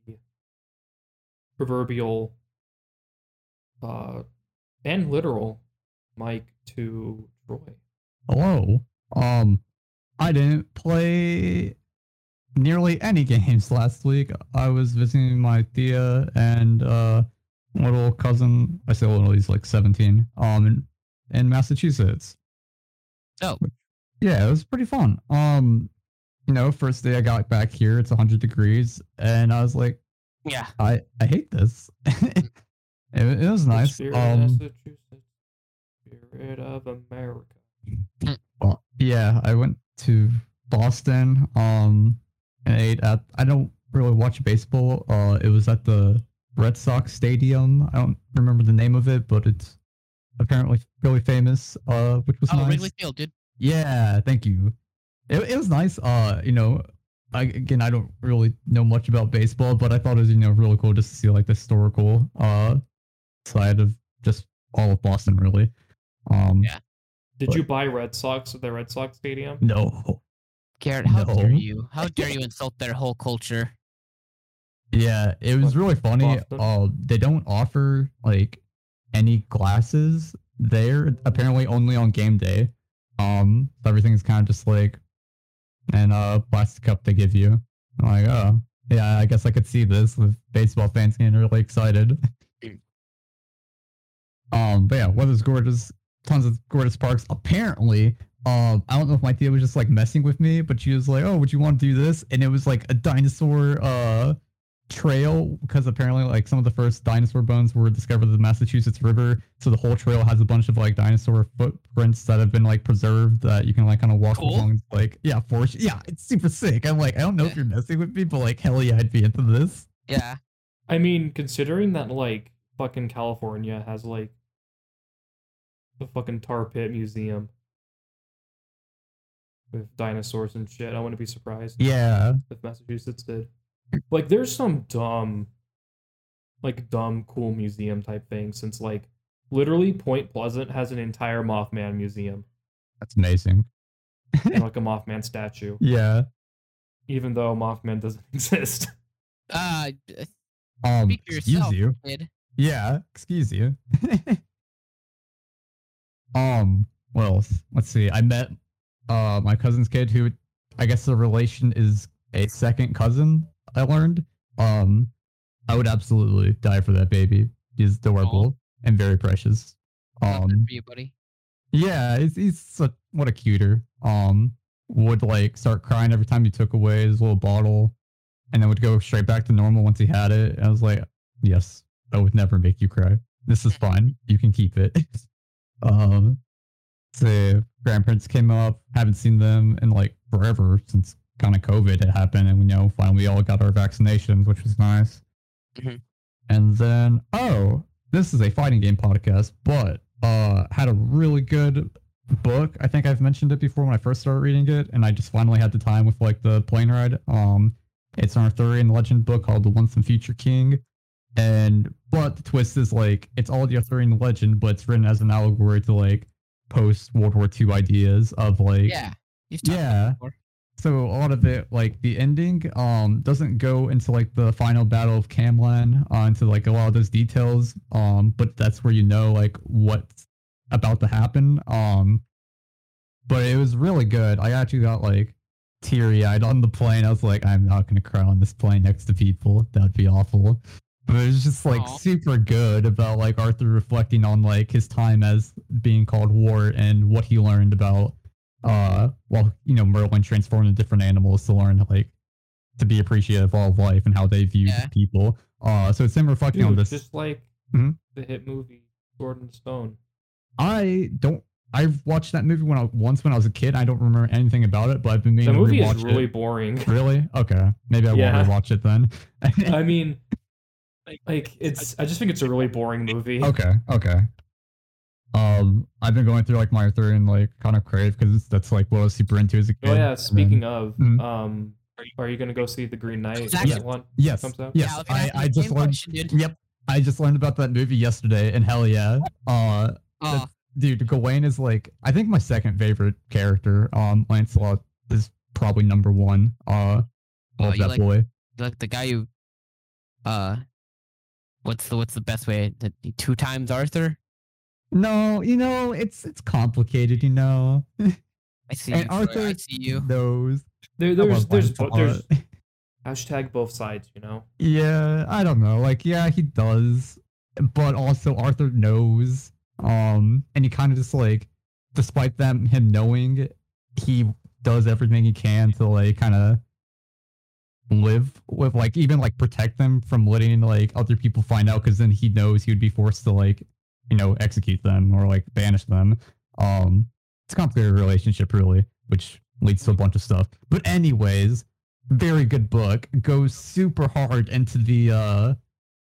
proverbial uh and literal mic to Troy. Hello. Um, I didn't play nearly any games last week. I was visiting my Thea and uh little cousin. I say little, he's like seventeen. Um, in, in Massachusetts. Oh. Yeah, it was pretty fun. Um, you know, first day I got back here, it's hundred degrees, and I was like, yeah. I I hate this. it, it was The nice. Spirit Um, Massachusetts, Spirit of America. Well, yeah, I went to Boston. Um, and ate at. I don't really watch baseball. Uh, it was at the Red Sox Stadium. I don't remember the name of it, but it's apparently really famous. Uh, which was Oh, nice. Wrigley Field, dude. Yeah, thank you. It, it was nice. Uh, you know, I, again, I don't really know much about baseball, but I thought it was you know really cool just to see like the historical uh side of just all of Boston, really. Um, Yeah. Did But- you buy Red Sox at the Red Sox stadium? no, Garrett, how dare you? How dare you insult their whole culture? Yeah, it was really funny. Uh, they don't offer like any glasses there. Apparently, only on game day. Um, so everything's kind of just like and a plastic cup they give you. I'm like, oh, yeah, I guess I could see this with baseball fans getting really excited. um, but yeah, weather's gorgeous. Tons of gorgeous parks. Apparently, um, I don't know if my tia was just like messing with me, but she was like, "Oh, would you want to do this?" And it was like a dinosaur uh trail because apparently like some of the first dinosaur bones were discovered in the Massachusetts River. So the whole trail has a bunch of like dinosaur footprints that have been like preserved that you can like kind of walk Cool. along. Like yeah, for. Yeah, it's super sick. I'm like, I don't know if you're messing with me, but like hell yeah, I'd be into this. Yeah. I mean, considering that like fucking California has like the fucking tar pit museum with dinosaurs and shit, I wouldn't be surprised Yeah. if Massachusetts did. Like, there's some dumb, like dumb cool museum type thing. Since like literally Point Pleasant has an entire Mothman museum That's amazing. and like a Mothman statue, Yeah. even though Mothman doesn't exist. Uh, Um speak for excuse yourself, you. kid. Yeah, excuse you. um, well, let's see. I met uh my cousin's kid who I guess the relation is a second cousin, I learned. Um I would absolutely die for that baby. He's adorable and very precious. Um for you, buddy. yeah, he's, he's such, what a cuter. Um would like start crying every time you took away his little bottle and then would go straight back to normal once he had it. And I was like, yes, I would never make you cry. This is fine. You can keep it. um, so grandparents came up, haven't seen them in like forever since kind of COVID had happened, and we know finally all got our vaccinations, which was nice. Mhm. And then, oh, this is a fighting game podcast, but uh, had a really good book. I think I've mentioned it before when I first started reading it, and I just finally had the time with like the plane ride. Um, it's an Arthurian legend book called The Once and Future King. And but the twist is like it's all the Arthurian legend, but it's written as an allegory to like post World War II ideas of like Yeah. You've talked about yeah. So a lot of it, like the ending, um, doesn't go into like the final battle of Camlan, uh, into like a lot of those details. Um, but that's where you know like what's about to happen. Um, but it was really good. I actually got like teary eyed on the plane. I was like, I'm not gonna cry on this plane next to people. That'd be awful. But it was just like Aw. super good about like Arthur reflecting on like his time as being called War and what he learned about uh well you know merlin transformed into different animals to learn like to be appreciative of all of life and how they view Yeah. people uh so it's him reflecting on this just like Mhm. the hit movie Sword and Stone. i don't i've watched that movie when i once when i was a kid i don't remember anything about it but i've been meaning The movie to is really it boring. really okay maybe i Yeah. won't rewatch it then I mean, like it's. I just think it's a really boring movie. okay okay um i've been going through like my arthurian like kind of crave because that's like what i was super into as a kid Oh and yeah. then- Speaking of, Mhm. um, are you gonna go see the Green Knight? Exactly. second one yes comes out? yes yeah, I, i i just learned question. Yep. I just learned about that movie yesterday, and hell yeah. Uh, Oh, dude, Gawain is like I think my second favorite character. Um, Lancelot is probably number one. Uh, Oh, love you that like- boy. like the guy who, uh, what's the what's the best way? to, two times Arthur. No, you know it's it's complicated. You know, I see And you. Troy, I see you. knows. There, I there's there's bo- there's hashtag both sides. You know. yeah, I don't know. Like, yeah, he does, but also Arthur knows. Um, and he kind of just like, despite them him knowing, he does everything he can to like kind of live with like even like protect them from letting like other people find out because then he knows he would be forced to like you know execute them or like banish them um it's a complicated relationship really which leads to a bunch of stuff but anyways very good book goes super hard into the uh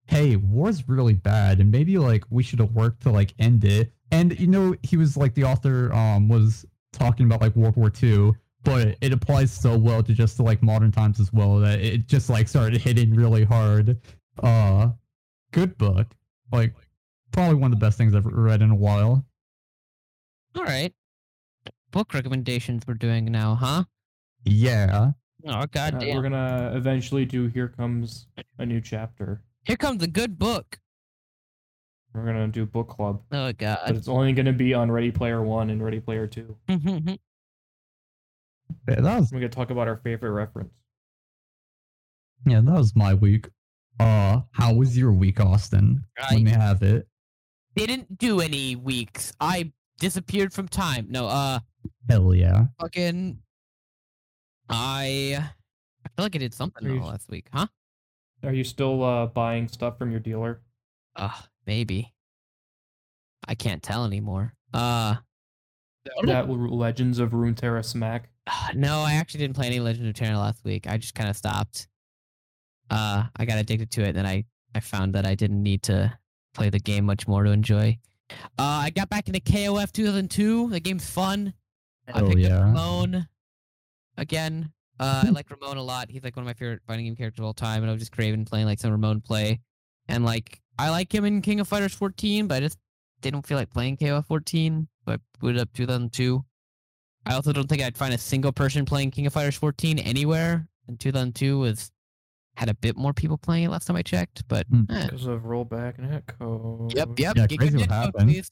hey war's really bad and maybe like we should have worked to like end it and you know he was like the author um was talking about like world war ii but it applies so well to just to like modern times as well that it just like started hitting really hard. Uh, good book. Like probably one of the best things I've read in a while. All right. Book recommendations we're doing now, huh? Yeah. Oh Uh, goddamn! we're gonna eventually do Here Comes a New Chapter. Here comes a good book. We're gonna do book club, Oh but god. it's only gonna be on Ready Player One and Ready Player Two. Mm-hmm. Yeah, that was We're gonna talk about our favorite reference. yeah, that was my week. Uh, how was your week, Austin? Let I me have it. Didn't do any weeks. I disappeared from time. No, uh, Hell yeah. fucking. I. I feel like I did something Are you- last week, huh? Are you still uh, buying stuff from your dealer? Uh, maybe. I can't tell anymore. Uh, That Legends of Runeterra Smack. no, I actually didn't play any Legend of Terra last week. I just kind of stopped. Uh, I got addicted to it, and then I I found that I didn't need to play the game much more to enjoy. Uh, I got back into KOF 2002. The game's fun. I Hell picked up yeah. Ramon again. Uh, I like Ramon a lot. He's like one of my favorite fighting game characters of all time, and I was just craving playing like some Ramon play. And like I like him in King of Fighters 14, but I just didn't feel like playing KOF 14. So I booted up 2002. I also don't think I'd find a single person playing King of Fighters 14 anywhere. And 2002 was had a bit more people playing it last time I checked, but Hmm. eh. Because of rollback netcode. yep, yep. Yeah, get crazy what netcode, happened. please.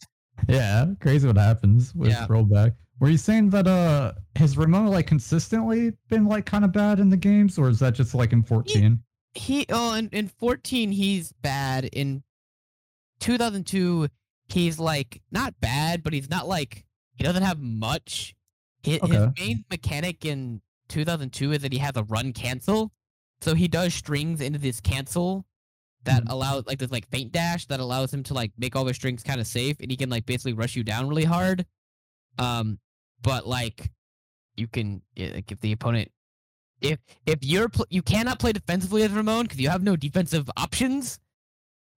Yeah, crazy what happens with Yeah. rollback. Were you saying that uh has Ramon like consistently been like kind of bad in the games, or is that just like in 14? he oh in, in 14 he's bad in 2002 he's like not bad but he's not like he doesn't have much his, his main mechanic in 2002 is that he has a run cancel so he does strings into this cancel that Mhm. allows like this like feint dash that allows him to like make all the strings kind of safe and he can like basically rush you down really hard um but like you can like if the opponent if if you're pl- you cannot play defensively as Ramon because you have no defensive options,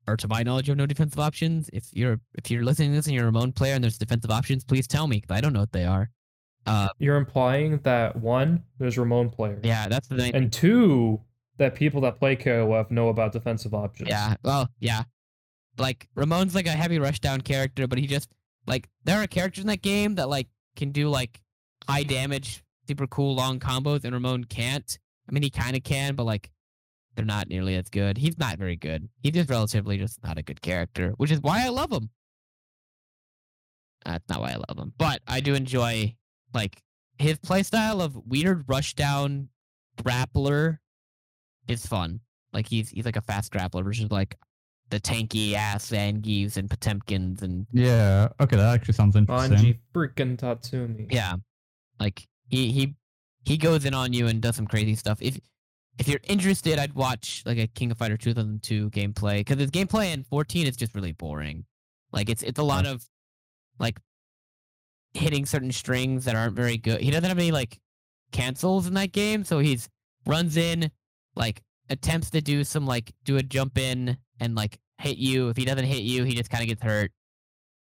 or to my knowledge, you have no defensive options. If you're if you're listening to this and you're a Ramon player and there's defensive options, please tell me because I don't know what they are. Uh, You're implying that one, there's Ramon players. yeah, that's the thing. And two, that people that play KOF know about defensive options. Yeah, well, yeah, like Ramon's like a heavy rushdown character, but he just like there are characters in that game that like can do like high damage, super cool long combos, and Ramon can't. I mean, he kind of can, but like they're not nearly as good. He's not very good. He's just relatively just not a good character, which is why I love him. That's not why I love him, but I do enjoy like his playstyle of weird rushdown grappler is fun. Like he's he's like a fast grappler versus like the tanky ass Zangiefs and Potemkins and Yeah. Okay, that actually sounds interesting. Banji freaking Tatsumi. yeah, like he he he goes in on you and does some crazy stuff. If if you're interested, I'd watch like a King of Fighter 2002 gameplay because his gameplay in 14 is just really boring. Like it's it's a lot of like hitting certain strings that aren't very good. He doesn't have any like cancels in that game, so he's runs in like attempts to do some like do a jump in and like hit you. If he doesn't hit you, he just kind of gets hurt.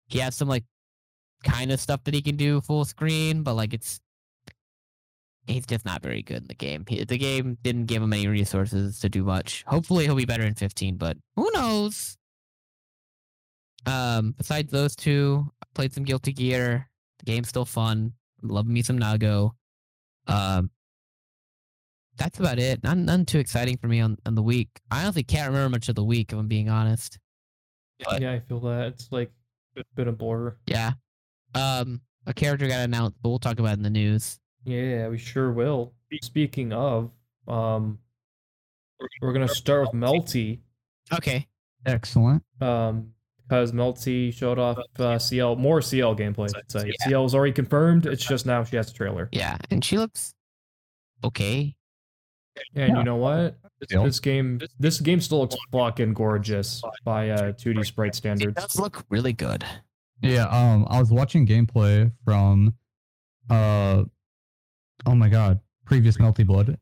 He has some like kind of stuff that he can do full screen, but like it's he's just not very good in the game. He, the game didn't give him any resources to do much. Hopefully he'll be better in 15, but who knows? Um, besides those two, I played some Guilty Gear. The game's still fun. Love me some Nago. Um, that's about it. Not none too exciting for me on, on the week. I honestly can't remember much of the week, if I'm being honest. But- Yeah, I feel that. It's like a bit of blur. Yeah. Um, a character got announced, but we'll talk about it in the news. Yeah, we sure will. Speaking of, um, we're gonna start with Melty, Okay. Excellent. um, because Melty showed off uh, Ciel more Ciel gameplay. I'd Yeah. Ciel was already confirmed. It's just now she has a trailer. Yeah, and she looks okay. And Yeah. you know what? Ciel. This game, this game still looks fucking gorgeous by uh 2D sprite It standards. does look really good. Yeah, um, I was watching gameplay from, uh, oh my god, previous Melty Blood.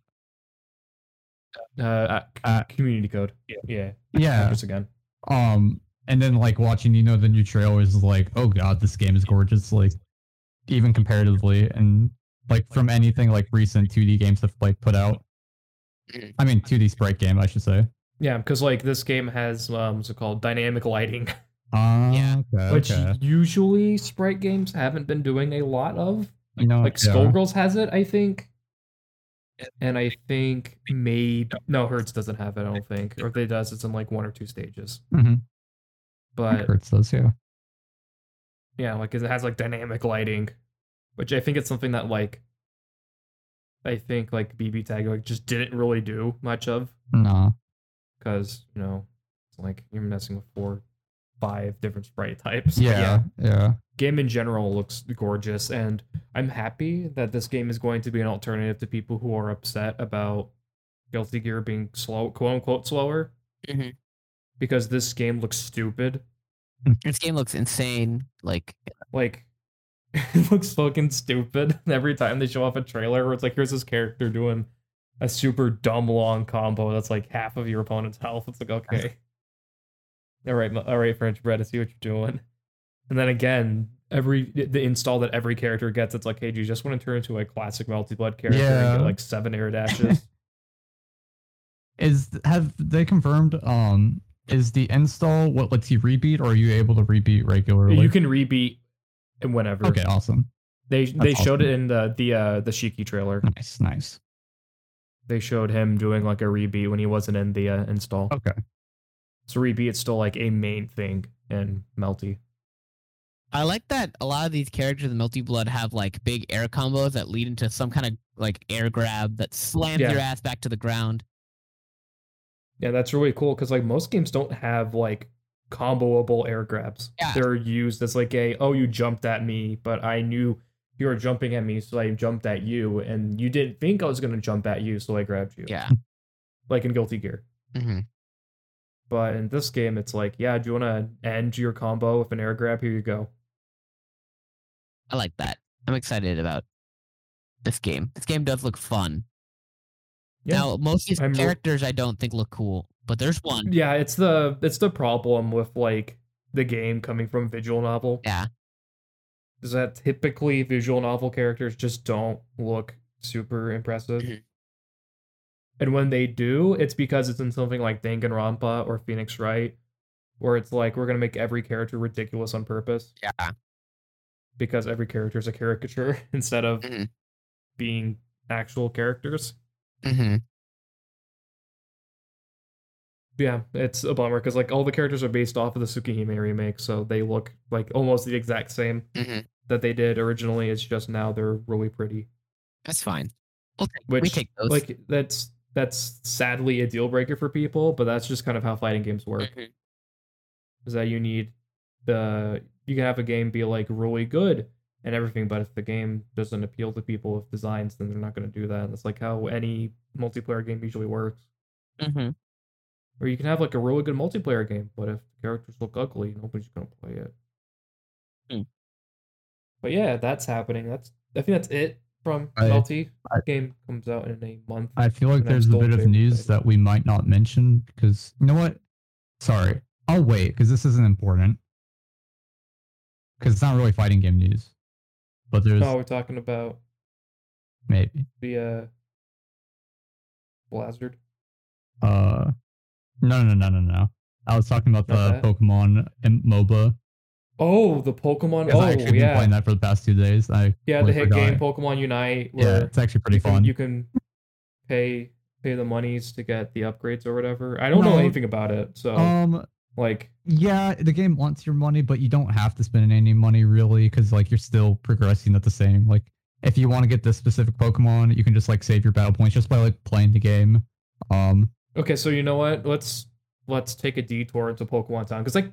Uh, uh, Uh, community code. Yeah. Yeah, Just again. um, and then like watching, you know, the new trailer is like, oh god, this game is gorgeous, like, even comparatively, and like from anything like recent 2D games have like put out. I mean 2D sprite game, I should say. Yeah, because like this game has um, what's it called? Dynamic lighting, Uh, Yeah. okay, which okay. usually sprite games haven't been doing a lot of. You know, Like yeah. Skullgirls has it, I think. And I think maybe no, Herds doesn't have it. I don't think, or if it does, it's in like one or two stages. Mhm. But Hurts those, yeah. yeah, like it has like dynamic lighting, which I think it's something that like I think like BB Tag like just didn't really do much of No. because you know it's like you're messing with four, five different sprite types. But Yeah, yeah. game in general looks gorgeous, and I'm happy that this game is going to be an alternative to people who are upset about Guilty Gear being slow, quote unquote slower, Mhm. because this game looks stupid. This game looks insane. Like Like, it looks fucking stupid every time they show off a trailer where it's like, here's this character doing a super dumb long combo that's like half of your opponent's health. It's like, okay. All right, all right, French bread, I see what you're doing. And then again, every the install that every character gets, it's like, hey, do you just want to turn into a classic Melty Blood character and Yeah. get like seven air dashes? Is have they confirmed um is the install what lets you rebeat or are you able to rebeat regularly? you can rebeat whenever. Okay, awesome. They they That's showed it in the the uh the Shiki trailer. Nice, nice. They showed him doing like a rebeat when he wasn't in the uh, install. Okay. So rebeat is still like a main thing in Melty. I like that a lot of these characters in Melty Blood have like big air combos that lead into some kind of like air grab that slams Yeah. your ass back to the ground. Yeah, that's really cool because like most games don't have like comboable air grabs. Yeah. They're used as like a oh you jumped at me, but I knew you were jumping at me, so I jumped at you, and you didn't think I was gonna jump at you, so I grabbed you. Yeah. Like in Guilty Gear. hmm But in this game, it's like, yeah, do you wanna end your combo with an air grab? Here you go. I like that. I'm excited about this game. This game does look fun. Yeah. Now, most of these I'm re- characters I don't think look cool, but there's one. Yeah, it's the it's the problem with like the game coming from visual novel. Yeah. Is that typically visual novel characters just don't look super impressive. Mhm. And when they do, it's because it's in something like Danganronpa or Phoenix Wright, where it's like we're gonna make every character ridiculous on purpose Yeah. because every character is a caricature instead of Mhm. being actual characters. hmm Yeah, it's a bummer because like all the characters are based off of the Tsukihime remake, so they look like almost the exact same hmm that they did originally. It's just now they're really pretty. That's fine. We'll take, we take those. like that's that's sadly a deal breaker for people, but that's just kind of how fighting games work. Mhm. Is that you need the you can have a game be like really good and everything, but if the game doesn't appeal to people with designs, then they're not going to do that. And that's like how any multiplayer game usually works. Mhm. Or you can have like a really good multiplayer game, but if the characters look ugly, nobody's gonna play it. Hmm. But yeah, that's happening. That's I think that's it from I- Melty. Game comes out in a month. I feel like there's a bit of news thing. that we might not mention because you know what? Sorry, I'll wait because this isn't important. Because it's not really fighting game news, but there's oh, we're talking about maybe. the uh Blizzard. Uh, no, no, no, no, no. I was talking about Not the that? Pokemon MOBA. Oh, the Pokemon. 'cause Oh, I actually been yeah, playing that for the past two days. I yeah, the hit forgot. game Pokemon Unite. Yeah, it's actually pretty you can, fun. You can pay pay the monies to get the upgrades or whatever. I don't know No. anything about it, so um, like yeah, the game wants your money, but you don't have to spend any money really because like you're still progressing at the same. Like if you want to get this specific Pokemon, you can just like save your battle points just by like playing the game. Um, Okay, so you know what? Let's let's take a detour into Pokemon Town because I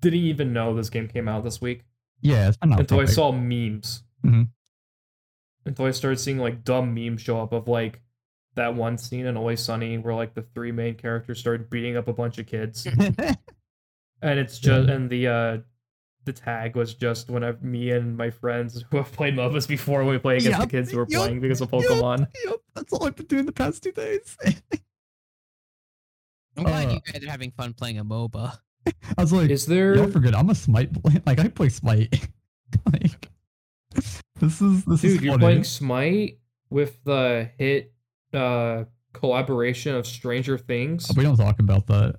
didn't even know this game came out this week yeah, it's been out until for, I saw memes. Mhm. Until I started seeing like dumb memes show up of like that one scene in Always Sunny where like the three main characters started beating up a bunch of kids, and it's just and the uh the tag was just when I, me and my friends who have played MOBAs before we play against the kids who are yup, playing because of yup. Pokemon. yep, that's all I've been doing the past two days. I'm glad Uh, you guys are having fun playing a MOBA. I was like, Is there y'all forget I'm a Smite. Player. Like I play Smite. like, this is this Dude, is you're funny. playing Smite with the hit uh collaboration of Stranger Things We don't talk about that.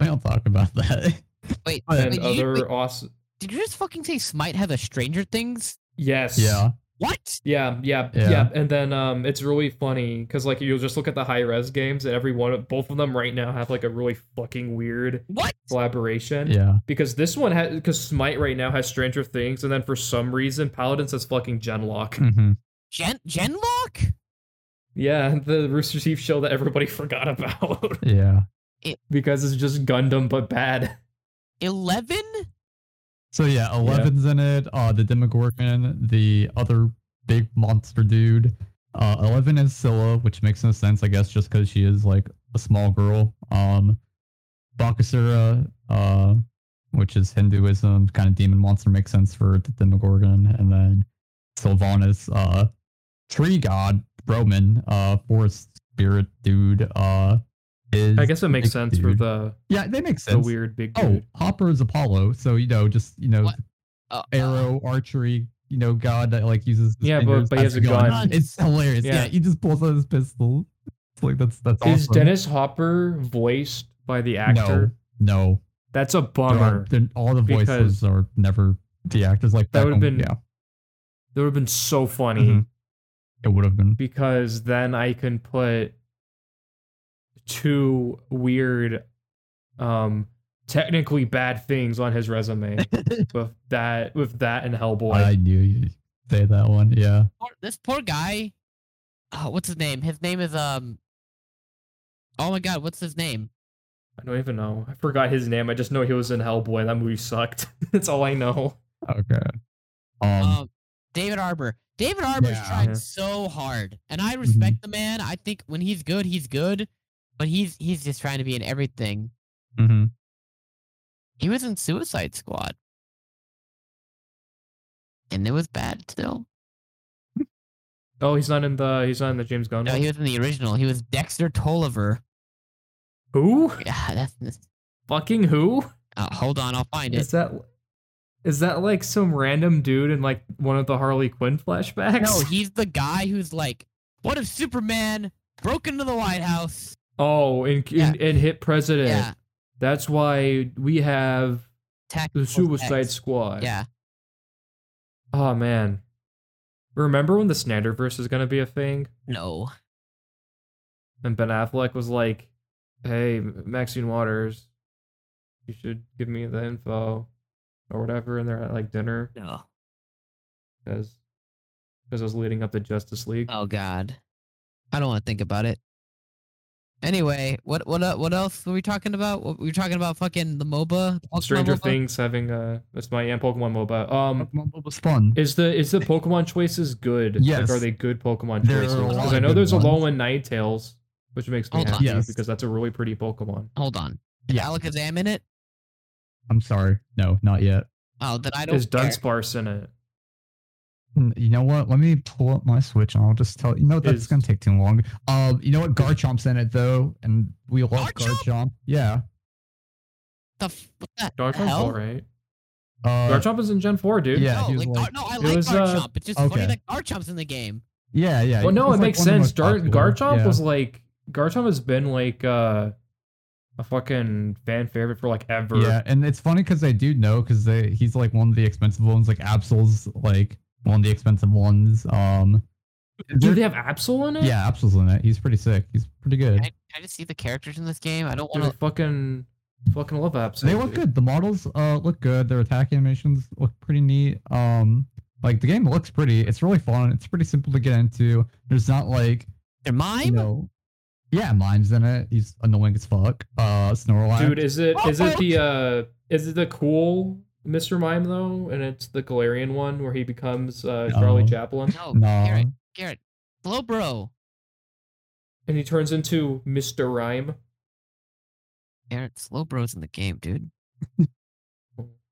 We don't talk about that. Wait, and wait, did, you, wait, awesome. did you just fucking say Smite has a Stranger Things? Yes. yeah. What? Yeah, yeah, Yeah. yeah, and then um, it's really funny because like you'll just look at the high res games, and every one of both of them right now have like a really fucking weird What? collaboration. Yeah. Because this one has because Smite right now has Stranger Things, and then for some reason Paladins has fucking Genlock. hmm Gen Genlock? Yeah, the Rooster Teeth show that everybody forgot about Yeah. because it's just Gundam but bad. Eleven? So yeah, Eleven's in it. Uh, the Demogorgon, the other big monster dude. Uh, Eleven is Scylla, which makes no sense, I guess, just because she is like a small girl. Um, Bakasura, uh, which is Hinduism, kind of demon monster, makes sense for the Demogorgon, and then Sylvanus, uh, tree god Roman, uh, forest spirit dude. Uh, is I guess it makes big sense for the yeah, they make sense. the sense. weird big Oh. Hopper is Apollo, so you know, just you know, Uh, arrow archery, you know, god that like uses. his Yeah, but- fingers but he has a gun. It's hilarious. Yeah. Yeah. he just pulls out his pistol. It's like that's that's Is awesome. Dennis Hopper voiced by the actor? No, no. That's a There are- bummer. there- all the voices are never the actors. Like That would've been yeah, That would have been so funny Mhm. it would have been. because then I can put two weird, um, technically bad things on his resume with that with that and Hellboy. I knew you'd say that one. Yeah, poor, this poor guy. Oh, what's his name? His name is um. Oh my god, what's his name? I don't even know. I forgot his name. I just know he was in Hellboy. That movie sucked. That's all I know. okay. Um, Um, David Harbour. David Harbour's Yeah. trying so hard, and I respect the man. I think when he's good, he's good, but he's he's just trying to be in everything. mhm. He was in Suicide Squad, and it was bad still. Oh, he's not in the he's not in the James Gunn. No, one? he was in the original. He was Dexter Tolliver. Who? Yeah, that's. that's Fucking who? oh, hold on, I'll find Is it. that is that like some random dude in like one of the Harley Quinn flashbacks? No, he's the guy who's like, what if Superman broke into the White House? Oh, and Yeah. and, and hit president. Yeah, That's why we have tactical the Suicide effects. Squad. Yeah, Oh man. Remember when the Snyderverse is gonna be a thing? no. And Ben Affleck was like, "Hey, Maxine Waters, you should give me the info or whatever." And they're at like dinner No. because because it was leading up to Justice League. Oh God, I don't want to think about it. Anyway, what what uh, what else were we talking about? What, we were talking about fucking the MOBA. Pokemon Stranger MOBA? Things having uh, that's my and Pokemon MOBA. Um, Pokemon was fun. is the is the Pokemon choices good? Yes. Like, are they good Pokemon There are choices? a lot Because I know good there's ones. a Alolan Ninetales, which makes me Hold happy Yes. because that's a really pretty Pokemon. Hold on. Is Yeah. Alakazam in it? I'm sorry. No, not yet. Oh, then I don't. Is care. Dunsparce in it? Mm, You know what? Let me pull up my Switch and I'll just tell you. know that's Is- gonna take too long. Um, you know what? Garchomp's in it though, and we love Garchomp? Garchomp. Yeah. The f- what the Garchomp's hell? alright. Uh, Garchomp is in Gen 4, dude. Yeah, no, he like, Gar- like- no, I It like was, uh, Garchomp. It's just funny okay. that Garchomp's in the game. yeah, yeah. Well, no, he's, it like, makes one sense. most Gar- popular. Garchomp Yeah. was like Garchomp has been like uh, a fucking fan favorite for like ever. Yeah, and it's funny because I do know because they he's like one of the expensive ones. Like Absol's like one of the expensive ones. Um, Do they have Absol in it? yeah, Absol's in it. He's pretty sick. He's pretty good. I, I just see the characters in this game? I don't want to. fucking fucking love Absol. They look good. The models uh look good. Their attack animations look pretty neat. Um, like the game looks pretty. It's really fun. It's pretty simple to get into. There's not like They're mime. you know, yeah, Mime's in it. He's annoying as fuck. Uh, Snorlax. Dude, is it is it the uh is it the cool Mr. Mime though? And it's the Galarian one where he becomes uh Charlie Chaplin no, no, Garrett, Garrett, Slowbro. and he turns into Mr. Rime. Garrett, Slowbro's in the game, dude.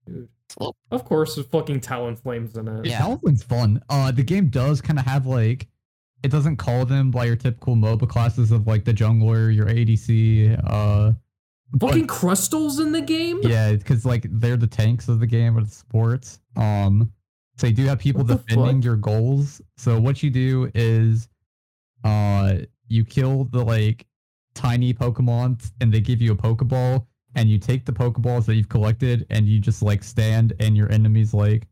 Dude. Slow. Of course, there's fucking Talonflame's in it. Yeah. Talonflame's fun. Uh, the game does kind of have like, it doesn't call them by your typical MOBA classes of like the jungler, your ADC. Uh, Fucking Crustle's in the game? yeah, because like they're the tanks of the game or sports. Um, So you do have people defending fuck? your goals. So what you do is uh you kill the like tiny Pokemon and they give you a Pokeball and you take the Pokeballs that you've collected and you just like stand and your enemies like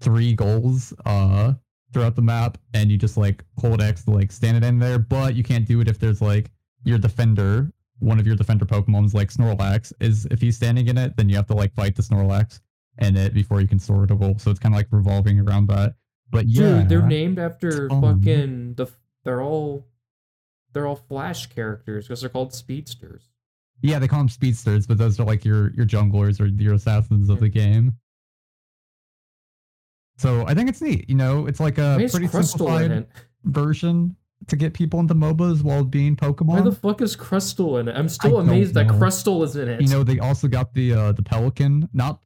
three goals uh throughout the map and you just like hold X to like stand it in there, but you can't do it if there's like your defender, one of your defender Pokemon's like Snorlax is if he's standing in it, then you have to like fight the Snorlax in it before you can the goal. So it's kind of like revolving around that. But yeah, Dude, they're named after fucking the. They're all, they're all Flash characters because they're called speedsters. yeah, they call them speedsters, but those are like your your junglers or your assassins of the game. So I think it's neat. You know, it's like a pretty simplified version to get people into MOBAs while being Pokemon. Why the fuck is Crustle in it? I'm still don't amazed that know. Crustle is in it. you know, they also got the uh the Pelican, not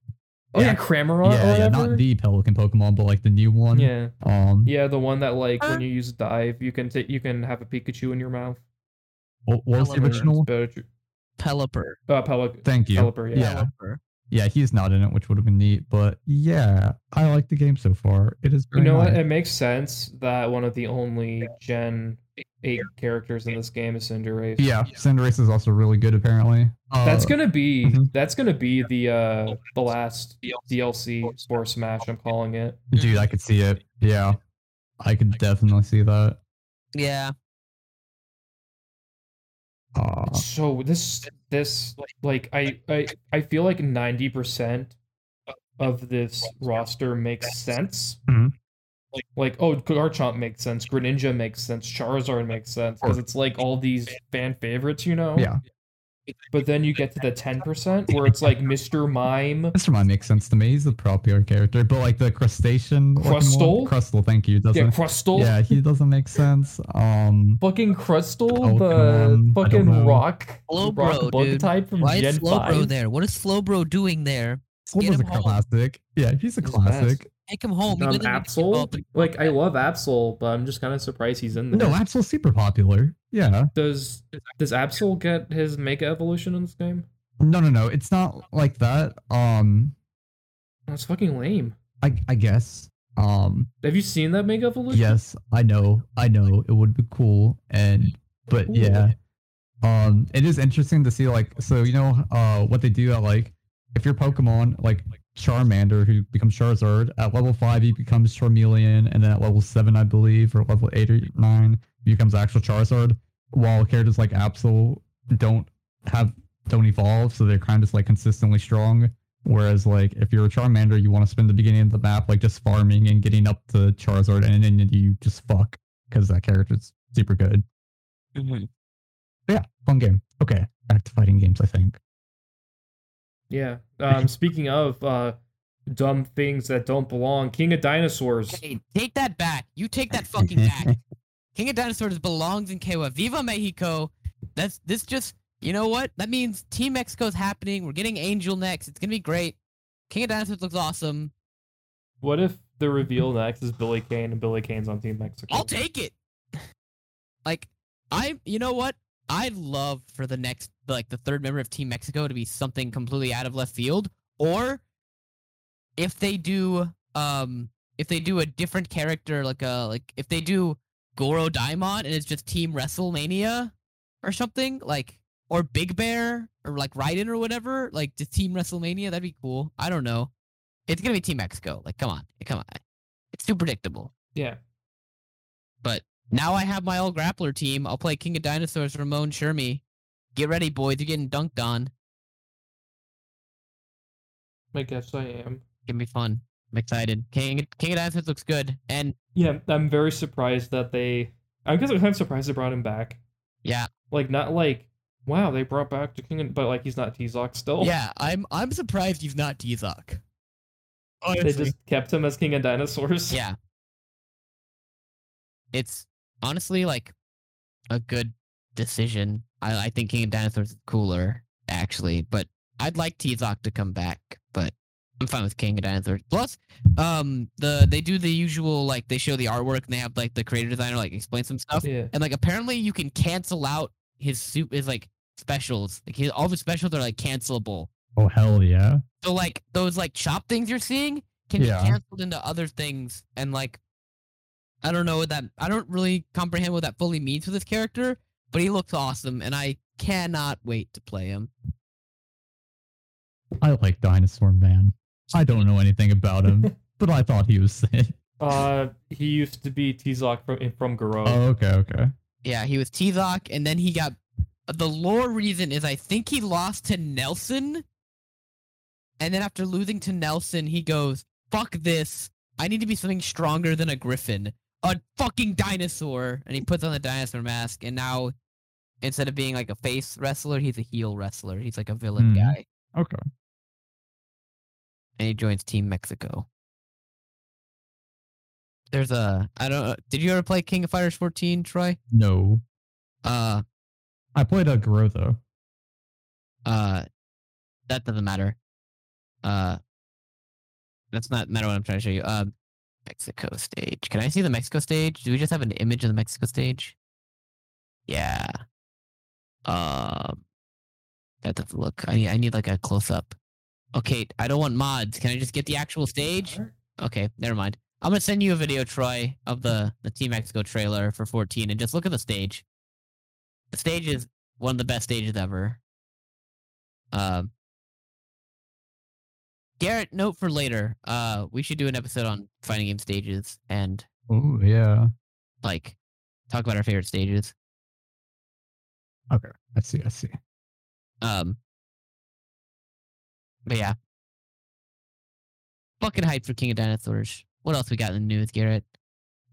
oh yeah, yeah, Cramorant yeah, yeah, not the Pelican Pokemon, but like the new one. yeah, Um, yeah, the one that like Uh. when you use dive, you can take you can have a Pikachu in your mouth. what, what was the original? Pikachu- Pelipper. Uh, Pelic- Thank you. Pelipper, yeah. Yeah. Pelipper. Yeah, he's not in it, which would have been neat. But yeah, I like the game so far. It is You very know what? It makes sense that one of the only Gen 8 characters in this game is Cinderace. Yeah, Cinderace is also really good apparently. That's Uh, gonna be mhm. that's gonna be the uh the last DLC for Smash. I'm calling it. dude, I could see it. Yeah, I could definitely see that. Yeah. Uh, So this this like I I I feel like 90 percent of this roster makes sense. Mhm. Like like oh Garchomp makes sense, Greninja makes sense, Charizard makes sense because it's like all these fan favorites, you know. yeah, But then you get to the 10 percent where it's like Mr. Mime. Mr. Mime makes sense to me. He's a popular character, but like the crustacean, looking one- Crustle? Crustle, thank you. Yeah, Doesn't Crustle. yeah, he doesn't make sense. Um, Fucking Crustle, Oh, the come on. I don't fucking rock, Slowbro, rock bug dude. type from Why Gen is Slowbro 5. there? What is Slowbro doing there? Get Slowbro's a home. classic. Yeah, he's a He's classic. Take him home. Um, doesn't need to Absol, develop like I love Absol, but I'm just kind of surprised he's in there. No, Absol's super popular. Yeah. does does Absol get his Mega Evolution in this game? No, no, no. It's not like that. Um, That's fucking lame. I I guess. Um, Have you seen that Mega Evolution? yes, I know, I know. It would be cool, and but Cool. yeah, um, it is interesting to see like so you know uh what they do at like if your Pokemon like Charmander who becomes Charizard at level five he becomes Charmeleon and then at level seven I believe or level eight or nine he becomes actual Charizard while characters like Absol don't have don't evolve so they're kind of just like consistently strong. Whereas like if you're a Charmander you want to spend the beginning of the map like just farming and getting up to Charizard and then you just fuck because that character's super good. Mhm. yeah fun game. Okay back to fighting games I think. Yeah. Um, speaking of uh, dumb things that don't belong, King of Dinosaurs. Hey, take that back. You take that fucking back. King of Dinosaurs belongs in KOF. Viva Mexico. That's this just you know what? That means Team Mexico's happening. We're getting Angel next. It's gonna be great. King of Dinosaurs looks awesome. What if the reveal next is Billy Kane and Billy Kane's on Team Mexico? I'll take it. Like I you know what? I'd love for the next like the third member of Team Mexico to be something completely out of left field. Or if they do um if they do a different character like a like if they do Goro Daimon and it's just Team WrestleMania or something, like or Big Bear or like Raiden or whatever, like just Team WrestleMania, that'd be cool. I don't know. It's gonna be Team Mexico. Like, come on. Come on. It's too predictable. Yeah. But now I have my old grappler team. I'll play King of Dinosaurs, Ramon Shermie. Get ready, boys. You're getting dunked on. I guess I am. Gonna be fun. I'm excited. King King of Dinosaurs looks good. And Yeah, I'm very surprised that they. I guess I'm kind of surprised they brought him back. yeah, Like, not like, wow, they brought back the King, of, but like he's not T-Zoc still. yeah. I'm I'm surprised he's not T-Zoc. They just kept him as King of Dinosaurs. Yeah. It's honestly like a good decision. I, I think King of Dinosaurs is cooler, actually, but I'd like T-Zoc to come back, but I'm fine with King of Dinosaurs. Plus, um, the they do the usual like they show the artwork and they have like the creator designer like explain some stuff, Yeah. and like apparently you can cancel out his suit is like specials. Like his, all the specials are like cancelable. oh hell yeah So like those like chop things you're seeing, can Yeah. be canceled into other things and like I don't know what that I don't really comprehend what that fully means for this character, but he looks awesome and I cannot wait to play him. I like Dinosaur Man. I don't know anything about him, but I thought he was sick. Uh, he used to be Tizok from from Garou. Oh, okay, okay. Yeah, he was T-Zoc and then he got the lore reason is I think he lost to Nelson. And then after losing to Nelson, he goes, "Fuck this. I need to be something stronger than a griffin. A fucking dinosaur." And he puts on the dinosaur mask and now instead of being like a face wrestler, he's a heel wrestler. He's like a villain Hmm. guy. Okay. And he joins Team Mexico. There's a I don't know. Did you ever play King of Fighters 14, Troy? No. Uh I played a Garou though. Uh, that doesn't matter. Uh, that's not matter what I'm trying to show you. Um, Mexico stage. Can I see the Mexico stage? Do we just have an image of the Mexico stage? Yeah. Um, that doesn't look. I need, I need like a close up. Okay, I don't want mods. Can I just get the actual stage? Okay, never mind. I'm gonna send you a video, Troy, of the the Team Mexico trailer for 14, and just look at the stage. The stage is one of the best stages ever. Um, Garrett, note for later. Uh, we should do an episode on fighting game stages and Oh yeah. like talk about our favorite stages. Okay. I see. I see. Um, but yeah, fucking hype for King of Dinosaurs. What else we got in the news, Garrett?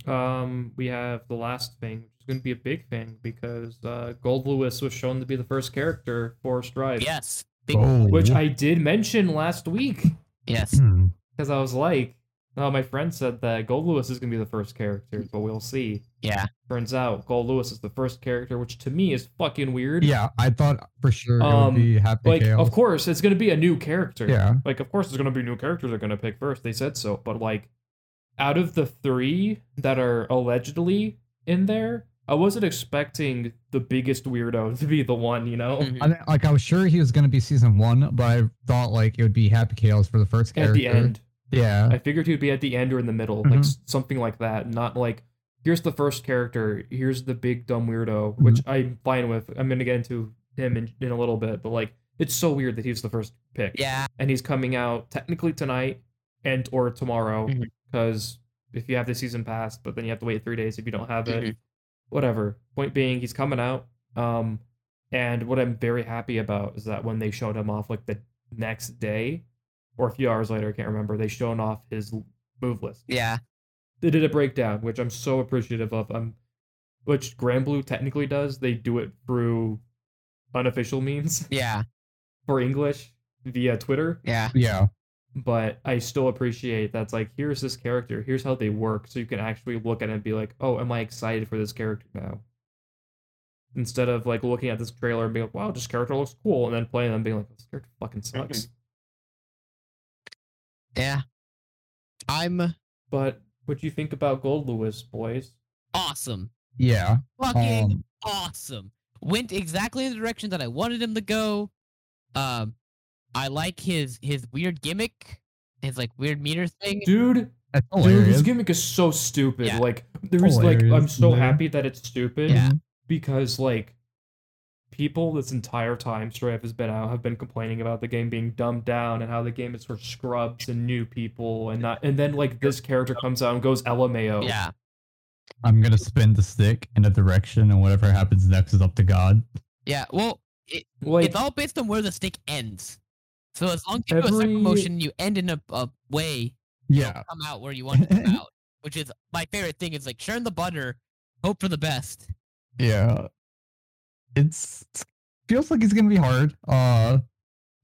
Um, we have the last thing, which is going to be a big thing because uh, Gold Lewis was shown to be the first character for Strive. Yes, big. Oh. Which I did mention last week Yes, Hmm. because I was like, oh, my friend said that Gold Lewis is going to be the first character, but we'll see. yeah, Turns out Gold Lewis is the first character, which to me is fucking weird. Yeah, I thought for sure it Um, would be Happy Like, Chaos. of course, it's going to be a new character. Yeah. Like, of course, there's going to be new characters they're going to pick first. They said so. But, like, out of the three that are allegedly in there, I wasn't expecting the biggest weirdo to be the one, you know? Mhm. I mean, like I was sure he was gonna be season one, but I thought like it would be Happy Chaos for the first character. At the end. Yeah. I figured he'd be at the end or in the middle, like Mhm. s- something like that. Not like, here's the first character, here's the big dumb weirdo, which I'm fine with. I'm going to get into him in, in a little bit, but, like, it's so weird that he's the first pick. yeah, and he's coming out technically tonight and or tomorrow because if you have the season pass but then you have to wait three days if you don't have it Mhm. whatever point being he's coming out um and what i'm very happy about is that when they showed him off like the next day or a few hours later i can't remember they shown off his move list yeah, they did a breakdown which i'm so appreciative of um which Granblue technically does they do it through unofficial means yeah, for english via twitter yeah. Yeah. but I still appreciate that's like here's this character, here's how they work, so you can actually look at it and be like, oh, am I excited for this character now? Instead of like looking at this trailer and being like, wow, this character looks cool, and then playing them and being like, this character fucking sucks. Yeah. I'm But what do you think about Gold Lewis, boys? awesome. Yeah. Fucking Um, awesome. Went exactly in the direction that I wanted him to go. Um I like his his weird gimmick, his like weird meter thing. Dude, That's dude, hilarious. his gimmick is so stupid. Yeah. Like there's like I'm Hilarious, so yeah. happy that it's stupid. Yeah. because like people this entire time Strive has been out have been complaining about the game being dumbed down and how the game is for scrubs and new people and not and then like this character comes out and goes LMAO. Yeah. I'm gonna spin the stick in a direction, and whatever happens next is up to God. Yeah. Well, it, Like it's all based on where the stick ends. So as long as you do a Every- separate motion, you end in a, a way Yeah. come out where you want to come out. Which is my favorite thing is like churn the butter, hope for the best. Yeah. It's feels like it's gonna be hard. Uh,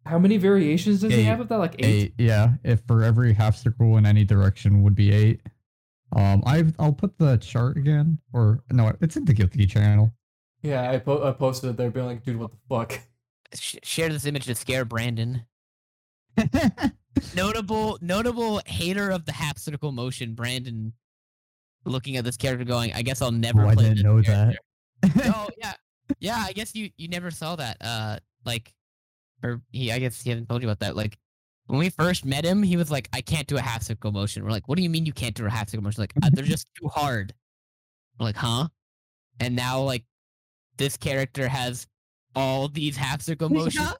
how many variations does he have of that? Like eight? eight. Yeah. If for every half circle in any direction would be eight. Um, I've I'll put the chart again, or no, it's in the Guilty channel. Yeah, I, po- I posted it there being like, dude, what the fuck? Sh- share this image to scare Brandon. Notable, notable hater of the half circle motion, Brandon. Looking at this character, going, I guess I'll never Oh, I didn't this know character." that. no, yeah, yeah. I guess you you never saw that. Uh, like, or he, I guess he hasn't told you about that. Like, When we first met him, he was like, "I can't do a half circle motion." We're like, "What do you mean you can't do a half circle motion?" Like, "Uh, they're just too hard. We're like, "Huh?" And now like this character has all these half circle motions,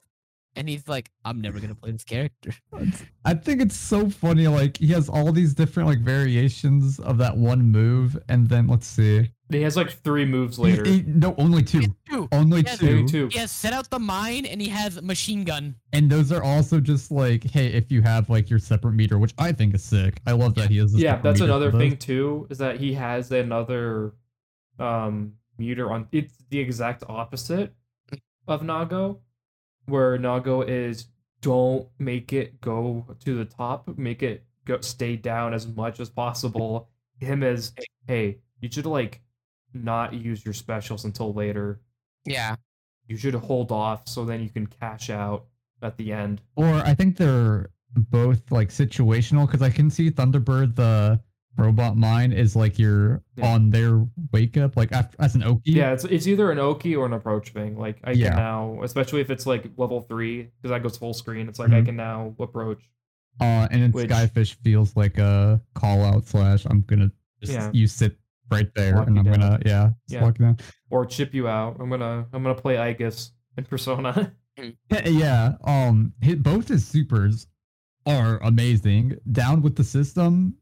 and he's like, "I'm never gonna play this character." I think it's so funny. Like he has all these different like variations of that one move, and then let's see. He has like three moves He- later. he- no, only two. Two. Only Yes, two. Maybe two. He has set out the mine, and he has machine gun. And those are also just like, hey, if you have like your separate meter, which I think is sick. I love that he has. Yeah, separate that's meter another thing too, is that he has another um meter on it's the exact opposite of Nago, where Nago is don't make it go to the top, make it go stay down as much as possible. Him as hey, you should like not use your specials until later. Yeah. You should hold off so then you can cash out at the end. Or I think they're both like situational because I can see Thunderbird the robot mine is like you're Yeah. on their wake up like after as an Oki. Yeah, it's it's either an Oki or an approach thing. Like I Yeah. can now, especially if it's like level three, because that goes full screen. It's like I Mhm. can now approach. Uh, and then Which- Skyfish feels like a call out slash I'm gonna just Yeah. you sit right there Lock and I'm down. gonna yeah, Yeah. you down. or chip you out. I'm gonna I'm gonna play Igus in Persona. Yeah, yeah. Um, hit both his supers are amazing. Down with the system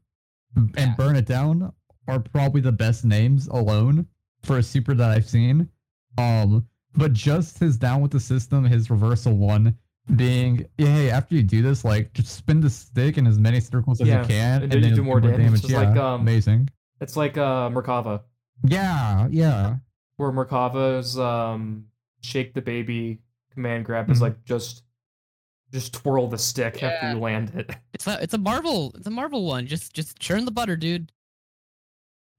and Yeah. burn it down are probably the best names alone for a super that I've seen. Um, but just his down with the system, his reversal one being, yeah, hey, after you do this, like just spin the stick in as many circles as you can, and then you do more damage. It's Yeah, like, um, amazing. it's like uh Merkava, Yeah, yeah. where Merkava's um shake the baby command grab is Mhm. like just just twirl the stick after you land it. It's a it's a Marvel it's a Marvel one. Just just churn the butter, dude.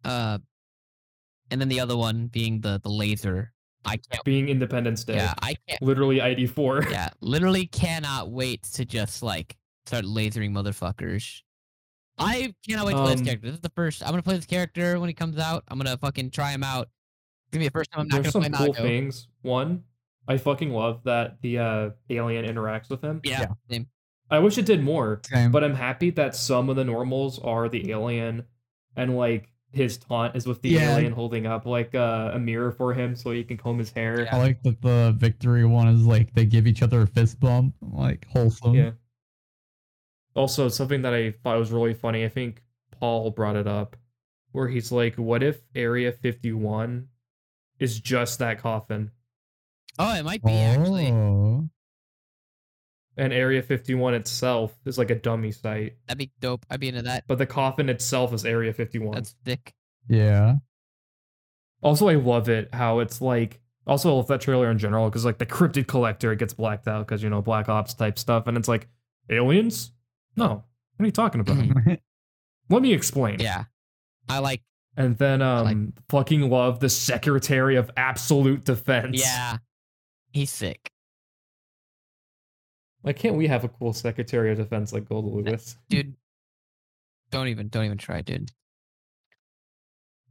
Uh, and then the other one being the the laser. I can't. Being Independence Day. Yeah, I can't. Literally ID4. Yeah, literally cannot wait to just like start lasering motherfuckers. I cannot wait to play this Um, character. This is the first. I'm gonna play this character when he comes out. I'm gonna fucking try him out. It's gonna be the first time I'm not gonna play. There's some cool Nago. things. One, I fucking love that the uh, alien interacts with him. Yeah, Yeah. same. I wish it did more, Same. but I'm happy that some of the normals are the alien, and like his taunt is with the Yeah. alien holding up like uh, a mirror for him so he can comb his hair. Yeah. I like that the victory one is like they give each other a fist bump, like wholesome. Yeah. Also, something that I thought was really funny. I think Paul brought it up, where he's like, "What if Area 51 is just that coffin, Oh, it might be actually. Oh. and Area 51 itself is like a dummy site, That'd be dope. I'd be into that. but the coffin itself is Area 51." That's thick. Yeah. Also, I love it how it's like. Also, I love that trailer in general because like the cryptid collector it gets blacked out because you know Black Ops type stuff, and it's like aliens. No, what are you talking about? Let me explain. Yeah, I like. And then um like- fucking love the Secretary of Absolute Defense. Yeah, he's sick, Why can't we have a cool Secretary of Defense like Gold Lewis? dude. Don't even don't even try, dude.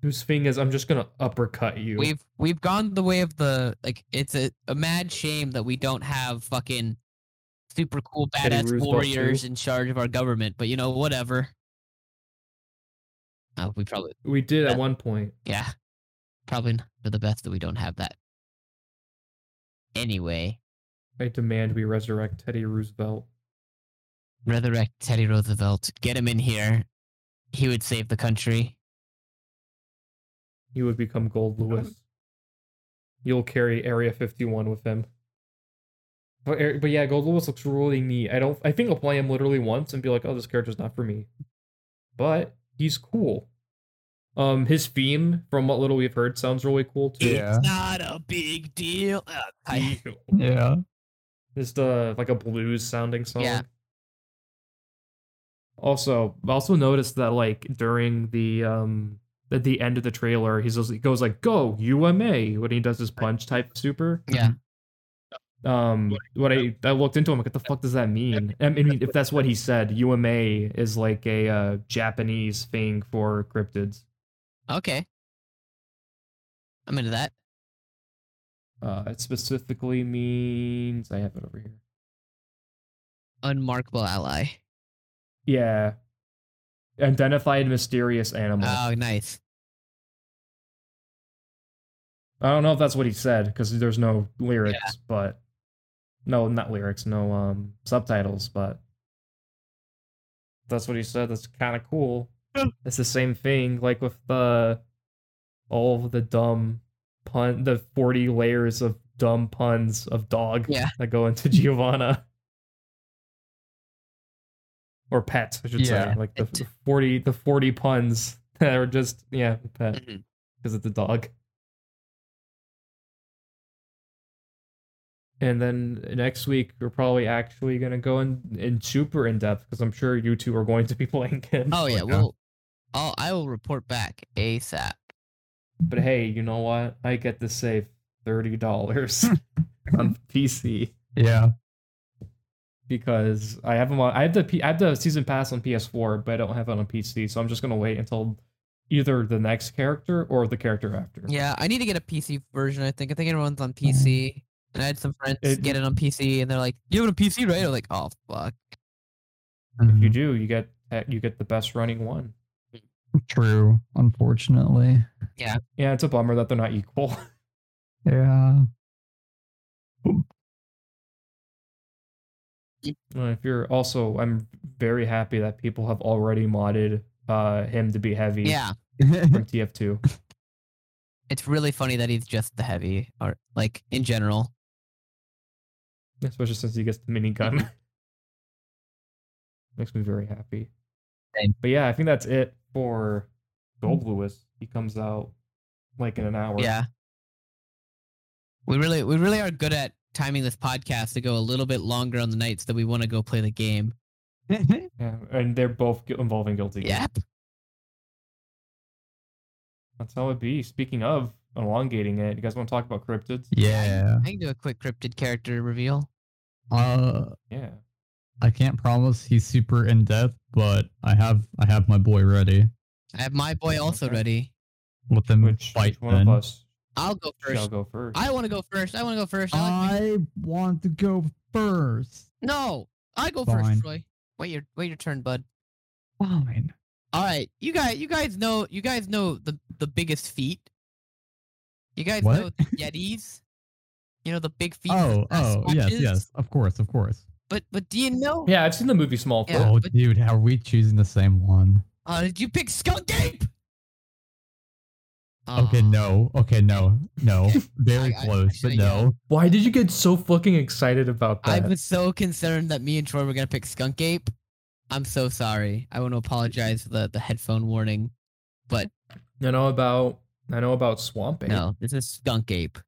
Whose thing is I'm just gonna uppercut you. We've we've gone the way of the like. It's a, a mad shame that we don't have fucking super cool badass warriors in charge of our government. But you know, whatever. Uh, we probably we did at one point. yeah, probably for the best that we don't have that. Anyway, I demand we resurrect Teddy Roosevelt. resurrect Teddy Roosevelt. Get him in here. He would save the country. He would become Gold Lewis. You'll carry Area 51 with him. But, Ar- but yeah, Gold Lewis looks really neat. I don't. I think I'll play him literally once and be like, "Oh, this character's not for me," but he's cool. Um, his theme, from what little we've heard, sounds really cool too. Yeah. It's not a big deal. Uh, I, Yeah. Just uh, like a blues sounding song. Yeah. Also, I also noticed that like during the um at the end of the trailer, he's just, he goes like "Go UMA" when he does his punch type super. yeah. Um, what I I looked into him, like, what the fuck does that mean? I mean, if that's what he said, UMA is like a uh, Japanese thing for cryptids. Okay. I'm into that. Uh, it specifically means I have it over here. unmarkable ally. Yeah. Identified mysterious animal. Oh, nice. I don't know if that's what he said because there's no lyrics, but no, not lyrics, no um subtitles, but that's what he said. That's kind of cool. It's the same thing, like with the all of the dumb pun, the forty layers of dumb puns of dog Yeah. that go into Giovanna. Or pet, I should Yeah. say. Like the, the forty, the forty puns that are just yeah, pet mm-hmm. because it's a dog. And then next week we're probably actually gonna go in, in super in depth because I'm sure you two are going to be playing it. Oh, oh yeah, yeah. well, I'll I will report back ASAP. But hey, you know what? I get to save thirty dollars on PC Yeah. because I have them on. I have the P, I have the season pass on PS4, but I don't have it on PC. So I'm just gonna wait until either the next character or the character after. Yeah, I need to get a PC version. I think I think everyone's on PC, and I had some friends It- get it on PC, and they're like, "You have it on PC, right?" I'm like, "Oh fuck." If you Mhm. do, you get you get the best running one. True. Unfortunately. Yeah, Yeah, it's a bummer that they're not equal. Yeah. If you're also, I'm very happy that people have already modded uh him to be heavy Yeah, from TF2. it's really funny that he's just the heavy, or like in general. especially since he gets the minigun. Makes me very happy. Same. But yeah, I think that's it for Gold Lewis. He comes out like in an hour. Yeah, we really we really are good at timing this podcast to go a little bit longer on the nights that we want to go play the game. yeah, and they're both gu- involving guilty. Gear. Yep. that's how it be. Speaking of elongating it, you guys want to talk about cryptids? yeah. I can do a quick cryptid character reveal. Uh Yeah. I can't promise he's super in depth, but I have I have my boy ready. I have my boy also Okay. ready. Let them Which, fight which one then. of us I'll go shall first. go first? I want to go first. I want to go first. I like I want to go first. No, I go Fine. first, Troy. Wait your wait your turn, bud. Fine. All right, you guys, you guys know, you guys know the the biggest feet. You guys What? know the Yetis. You know the big feet. Oh, oh, yes, yes. Of course, of course. But but do you know? yeah, I've seen the movie Smallfoot. Yeah, oh, but- dude, are we choosing the same one? Uh, did you pick Skunk Ape? Okay, no. Okay, no. No. Very I- I- I close, but should've no. Why did you get so fucking excited about that? I was so concerned that me and Troy were gonna pick Skunk Ape. I'm so sorry. I want to apologize for the the headphone warning. But I know about I know about Swamp Ape. no, this is Skunk Ape.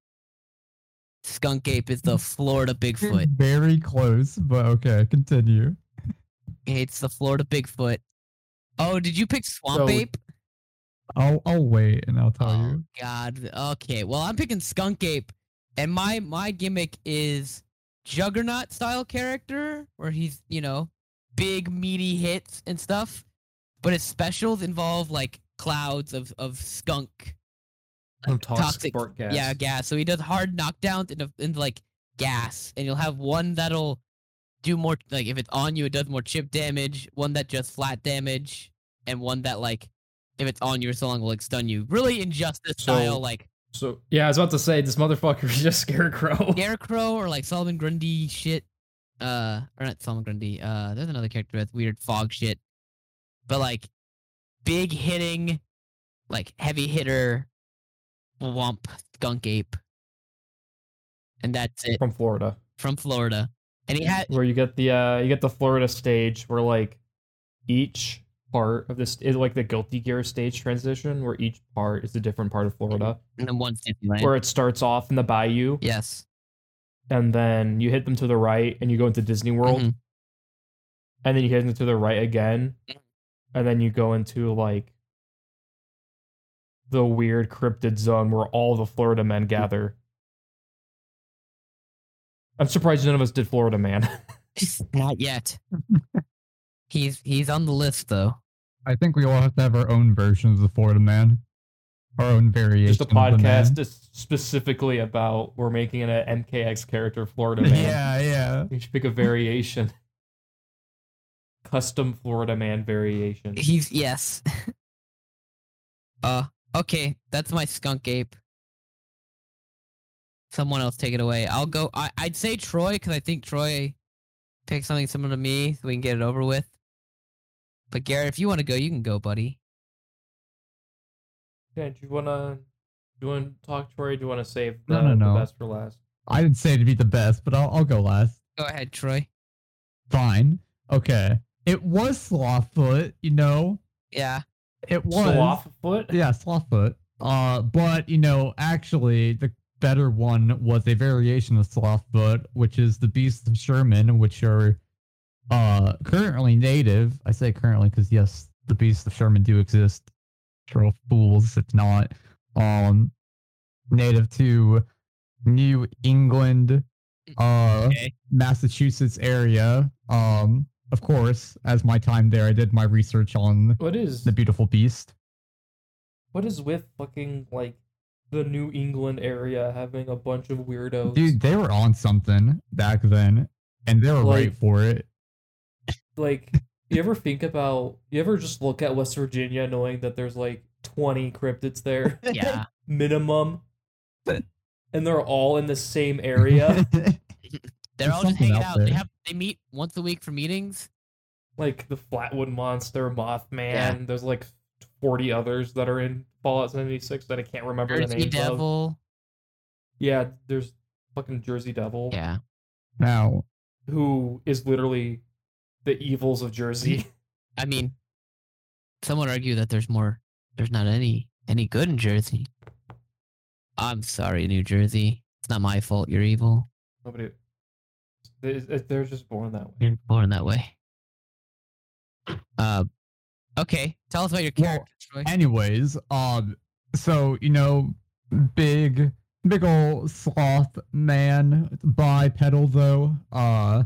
Skunk Ape is the Florida Bigfoot. Very close, but okay, continue. It's the Florida Bigfoot. Oh, did you pick Swamp So- Ape? I'll I'll wait and I'll tell oh you. God. Okay. Well, I'm picking Skunk Ape, and my my gimmick is Juggernaut style character, where he's you know big meaty hits and stuff, but his specials involve like clouds of of skunk. Some toxic sport gas. Yeah, gas. So he does hard knockdowns into into like gas, and you'll have one that'll do more like if it's on you, it does more chip damage. One that just flat damage, and one that like if it's on you for so long will like stun you. Really injustice So- style, like So yeah, I was about to say this motherfucker is just Scarecrow. Scarecrow or like Solomon Grundy shit. Uh, or not Solomon Grundy. Uh, there's another character with weird fog shit, but like big hitting, like heavy hitter, womp skunk ape, and that's it from Florida, from Florida. And he had where you get the uh you get the Florida stage where like each part of this is like the Guilty Gear stage transition, where each part is a different part of Florida. and then one Disneyland. Where it starts off in the bayou, yes. and then you hit them to the right, and you go into Disney World, Mhm. and then you hit them to the right again, Mhm. and then you go into like the weird cryptid zone where all the Florida men gather. I'm surprised none of us did Florida Man. Not yet. he's he's on the list though. I think we all have to have our own versions of the Florida Man. Our own variation. Just a of the man. podcast just specifically about we're making an MKX character Florida Man. Yeah, yeah. We should pick a variation. custom Florida man variation. He's yes. uh okay, that's my skunk ape. Someone else take it away. I'll go. I, I'd say Troy because I think Troy picked something similar to me, so we can get it over with. But Garrett, if you want to go, you can go, buddy. Yeah, do you wanna do you wanna talk Troy? Do you wanna save No, no, no. the best for last? I didn't say to be the best, but I'll, I'll go last. Go ahead, Troy. Fine. Okay. It was Slothfoot, you know. Yeah. It was. Slothfoot? Yeah, Slothfoot. Uh, but you know, actually, the better one was a variation of Slothfoot, which is the Beasts of Sherman, which are uh currently native. I say currently because yes, the Beasts of Sherman do exist. Troll fools, if not. Um, native to New England, uh, Okay. Massachusetts area. Um, of course, as my time there, I did my research on What is the beautiful beast. what is with fucking like the New England area having a bunch of weirdos? Dude, they were on something back then, and they were right for it. like you ever think about you ever just look at West Virginia knowing that there's like 20 cryptids there Yeah. minimum and they're all in the same area They're There's all just hanging out out. They have they meet once a week for meetings. like the Flatwood Monster, Mothman. There's like 40 others that are in Fallout 76 that I can't remember the Jersey names of. Devil. Yeah, there's fucking Jersey Devil Yeah. now, who is literally the evils of Jersey. I mean, some would argue that there's more. There's not any any good in Jersey. I'm sorry, New Jersey. It's not my fault. You're evil. Nobody they- they're just born that way. You're born that way. Uh, okay. Tell us about your Well, character, Troy. anyways, um, so you know, big, big old sloth man, bipedal though, uh,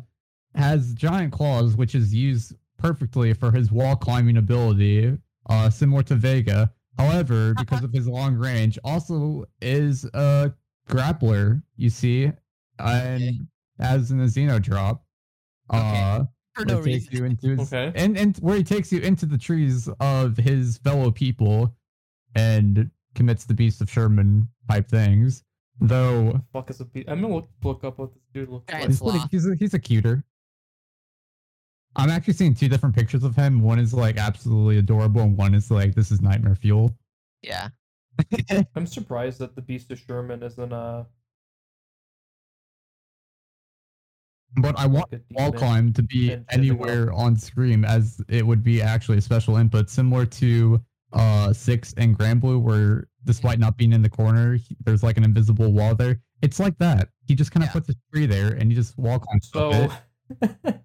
has giant claws, which is used perfectly for his wall climbing ability, uh, similar to Vega. However, because of his long range, also is a grappler. You see, and as in a Xeno drop. Okay. Uh, For where no he takes reason. you into his, Okay. and and where he takes you into the trees of his fellow people and commits the beast of Sherman type things. Though Fuck is a be- I'm gonna look, look up what this dude looks like. he's, pretty, he's a, he's a cuter. I'm actually seeing two different pictures of him. One is like absolutely adorable, and one is like this is nightmare fuel. Yeah. I'm surprised that the Beast of Sherman isn't uh But I want wall demon. climb to be and typical. anywhere on screen as it would be actually a special input similar to uh six and Granblue where despite not being in the corner he- there's like an invisible wall there it's like that he just kind of Yeah. puts a tree there and he just wall climbs up So,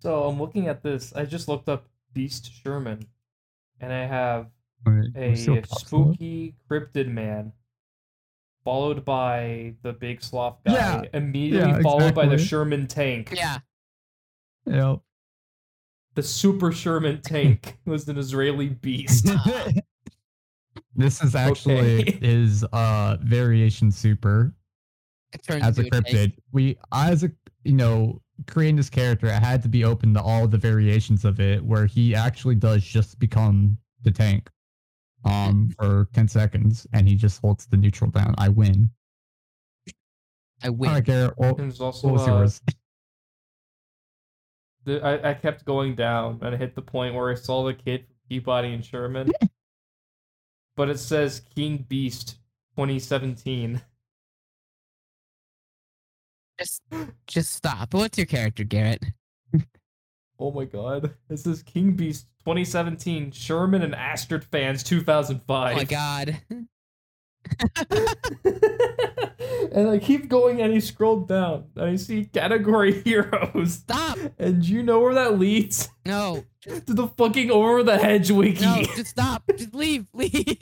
so I'm looking at this. I just looked up Beast Sherman, and I have Wait, a we're still talking spooky cryptid man, followed by the big sloth guy, Yeah, immediately yeah, followed by the. Sherman tank. Yeah. about- The Super Sherman tank was an Israeli beast. This is actually Okay. his uh variation super as a into tank. cryptid. We, as a, you know, creating this character, I had to be open to all the variations of it, where he actually does just become the tank, um, for ten seconds, and he just holds the neutral down. I win. I win. right, Garrett. Well, And there's also what was uh, yours? the, I, I kept going down and I hit the point where I saw the kid from Peabody and Sherman. but it says King Beast 2017. Just, just stop. What's your character, Garrett? Oh my god. This is King Beast 2017, Sherman and Astrid fans 2005. Oh my god. and I keep going and I scroll down I see category heroes. Stop. And you know where that leads? No. To the fucking over the hedge wiki. No. Just stop. Just leave. Leave.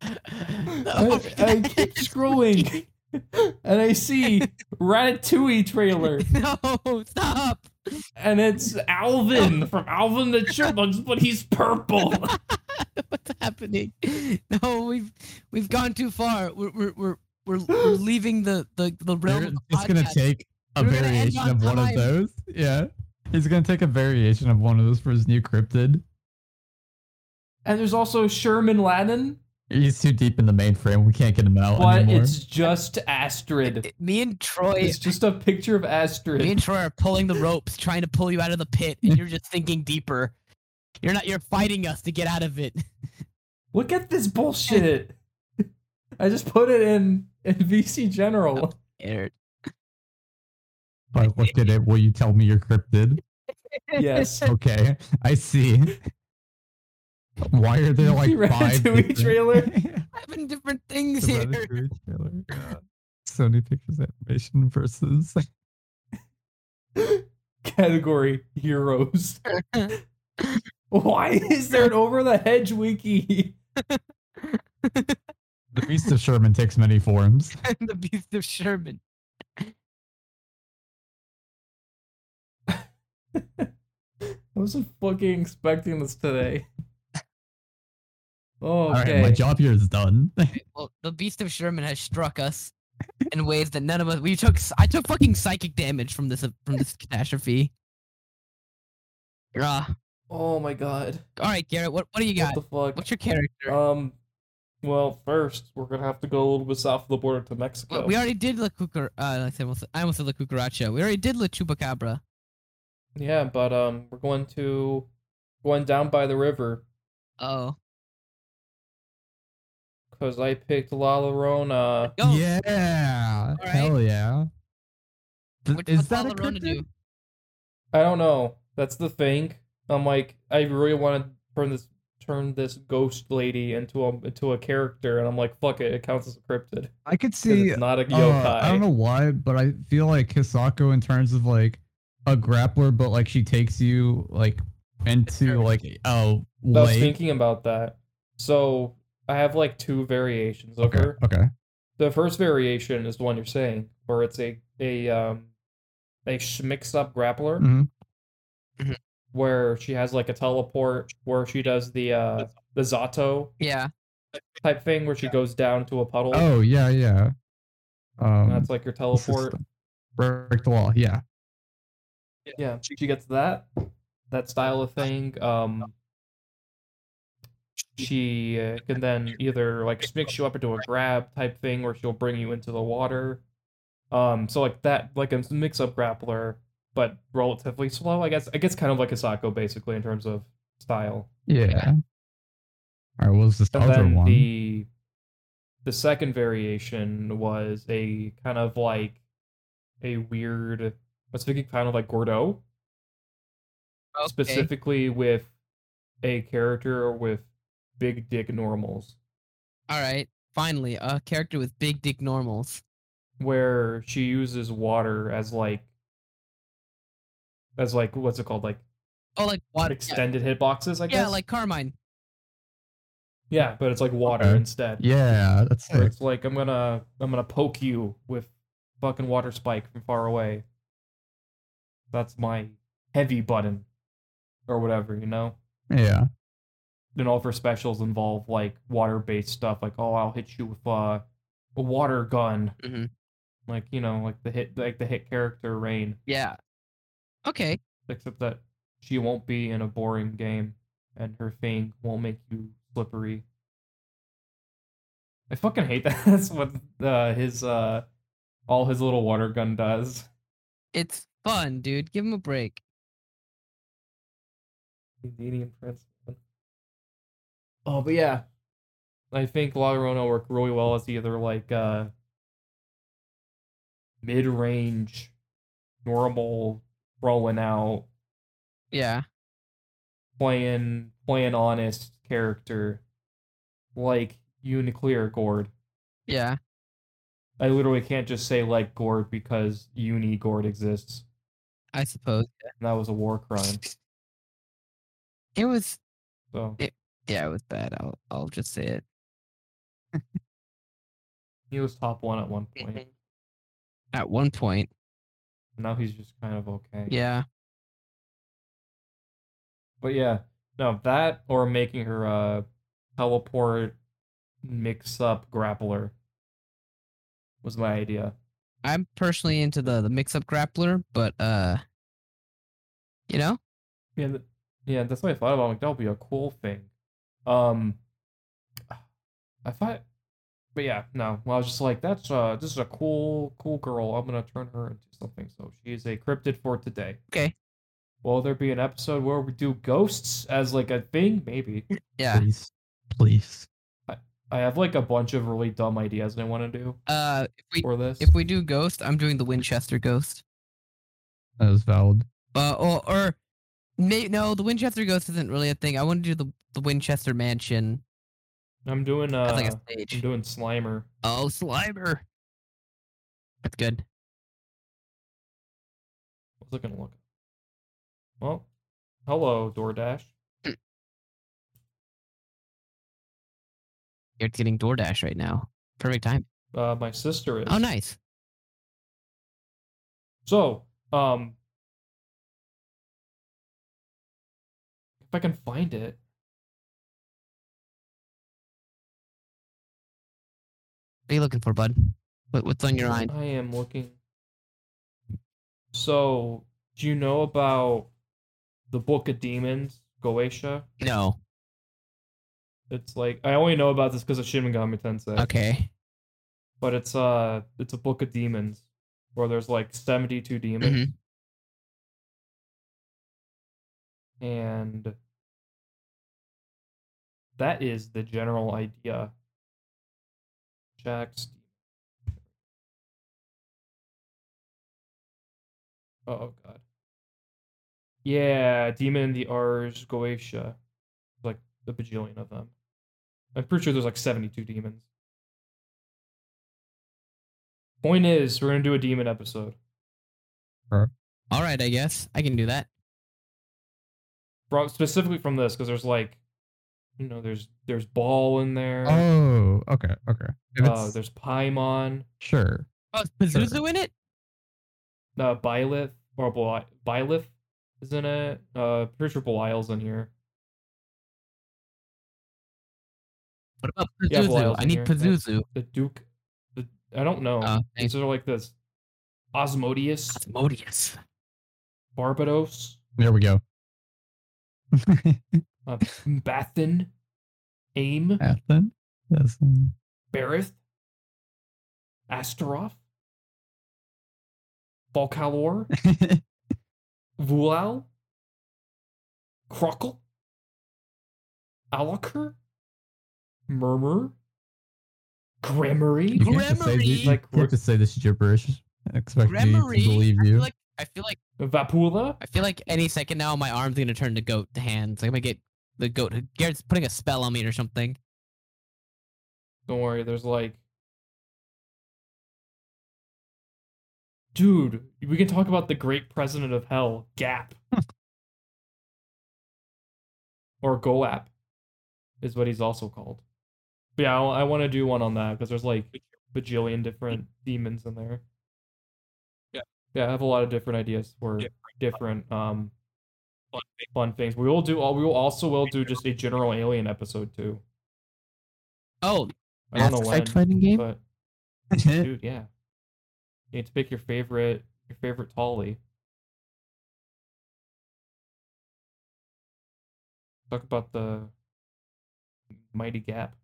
I, I keep scrolling and I see Ratatouille trailer No. Stop. and it's Alvin from Alvin the Chipmunks, but he's purple. What's happening? No, we've we've gone too far. We're we're we're we're, we're leaving the the the realm. They're of the just gonna take a We're gonna variation on of one of those. Yeah. He's gonna take a variation of one of those for his new cryptid. And there's also Sherman Lannon, He's too deep in the mainframe. We can't get him out but anymore. it's just Astrid. Uh, me and Troy, It's just a picture of Astrid. me and Troy are pulling the ropes, trying to pull you out of the pit, and you're just thinking deeper. You're not. You're fighting us to get out of it. Look at this bullshit. I just put it in in VC General. Scared. If I looked at it. Will you tell me your cryptid? Yes. Okay, I see. Why are there like five different- trailer? Having different things The here. Trailer. Yeah. Sony Pictures Animation versus Category heroes. Why is there an over the hedge wiki? The Beast of Sherman takes many forms. the Beast of Sherman. I wasn't fucking expecting this today. All right, my job here is done. Well, the Beast of Sherman has struck us in ways that none of us. We took. I took fucking psychic damage from this from this catastrophe. Ah. Oh my god. all right, Garrett. What what do you got? What the fuck? What's your character? Um, well, first we're gonna have to go a little bit south of the border to Mexico. Well, we already did La Cucar. Uh, I said I almost said La Cucaracha. We already did La Chupacabra. yeah, but um, we're going to going down by the river Oh. Because I picked La Llorona. Go. Yeah, All right. hell yeah. Th- Which, is what's that a La Llorona cryptid? do? I don't know. That's the thing. I'm like, I really want to turn this turn this ghost lady into a into a character, and I'm like, fuck it, it counts as a cryptid. I could see. it's not a uh, yokai. I don't know why, but I feel like Hisako in terms of like a grappler, but like she takes you like into like oh. I was thinking about that. So I have like two variations of Okay. her. Okay. The first variation is the one you're saying, where it's a a um a sh- mixed up grappler, Mhm. where she has like a teleport, where she does the uh the Zato Yeah. type thing, where she goes down to a puddle. Oh yeah, yeah. and Um, that's like your teleport. stuff? break the wall. Yeah. Yeah, she gets that that style of thing. Um, she uh, can then either like mix you up into a grab type thing, or she'll bring you into the water. Um, so like that, like a mix up grappler, but relatively slow. I guess I guess kind of like Hisako basically in terms of style. Yeah. All right. What was this And other then one? the the second variation was a kind of like a weird. I was thinking kind of like Gordeau. Okay. specifically with a character with big dick normals All right. Finally, a character with big dick normals. where she uses water as like as like what's it called like Oh, like what? extended hitboxes i Yeah, guess yeah, like Carmine. yeah but it's like water Okay. instead Yeah, that's where it. it's like i'm gonna i'm gonna poke you with fucking water spike from far away that's my heavy button or whatever you know Yeah. Then all of her specials involve like water based stuff like oh i'll hit you with uh, a water gun Mhm. like you know like the hit like the hit character rain Yeah. Okay. except that she won't be in a boring game and her thing won't make you slippery i fucking hate that that's what uh, his uh all his little water gun does It's fun, dude. Give him a break. Canadian Prince. Oh, but yeah, I think La Llorona worked really well as either like uh mid-range, normal, rolling out, Yeah. playing playing honest character, like UNICLR Gord. Yeah. I literally can't just say like Gord because Uni Gord exists. I suppose. And that was a war crime. It was. So Yeah, it was bad. I'll. I'll just say it. he was top one at one point. At one point. Now he's just kind of okay. Yeah. But yeah, no, that or making her a teleport mix up grappler was my idea. I'm personally into the the mix up grappler, but uh, you know, Yeah, th- yeah, that's what I thought about. Like that would be a cool thing. Um, I thought, but yeah, no. Well, I was just like, that's uh, this is a cool, cool girl. I'm gonna turn her into something. So she is a cryptid for today. Okay. Will there be an episode where we do ghosts as like a thing? Maybe. yeah. Please, please. I have like a bunch of really dumb ideas that I want to do Uh, if we for this. if we do ghost, I'm doing the Winchester ghost. That is valid. Uh, or or may, no, the Winchester ghost isn't really a thing. I want to do the the Winchester mansion I'm doing uh, like a I'm doing Slimer. Oh, Slimer. That's good. What's it gonna look? Well, hello DoorDash. You're getting DoorDash right now. Perfect time. Uh, my sister is. Oh, nice. So, um, if I can find it, What are you looking for, bud? What, what's on your mind? I am looking. So, do you know about the Book of Demons, Goetia? No. It's like I only know about this because of Shin Megami Tensei. Okay. But it's uh, it's a Book of Demons where there's like seventy-two demons, Mhm. And that is the general idea. Jack's. Oh god. Yeah, Demon the Ars Goetia. Like a bajillion of them. I'm pretty sure there's like 72 demons. Point is, we're gonna do a demon episode. All right, I guess I can do that. Bro, specifically from this, because there's like, you know, there's there's Ball in there. Oh, okay, okay. If uh, there's Paimon. sure. Oh, is Pazuzu in it? Uh, Byleth or Beli- Byleth is in it. Uh, pretty sure Belial's in here. What about Pazuzu? Belial's I in need here. That's- Pazuzu. The Duke. The I don't know. Thanks. These are like this. Asmodeus, Asmodeus. Barbatos, There we go. Uh, Bathin, Aim, Athen? Yes. um, Berith, Astaroth, Volcalor, Vual, Crocell, Alaker, Murmur, Gremory. You can't say this, you Like, can't say this gibberish. Expect me to Gremory. believe I you. feel like I feel like Vapula. I feel like any second now my arm's gonna turn to goat to hands. I'm gonna get the goat. Garrett's putting a spell on me or something. Don't worry, there's like. Dude, we can talk about the great president of hell, Gaap. or Goap is what he's also called. But yeah, I, want to do one on that because there's like bajillion different demons in there. Yeah. Yeah, I have a lot of different ideas for different um fun things. We will do all we will also will do just a general alien episode too. Oh, I don't know when, Effect fighting game. but dude, yeah. You need to pick your favorite your favorite Tolly. Talk about the mighty gap.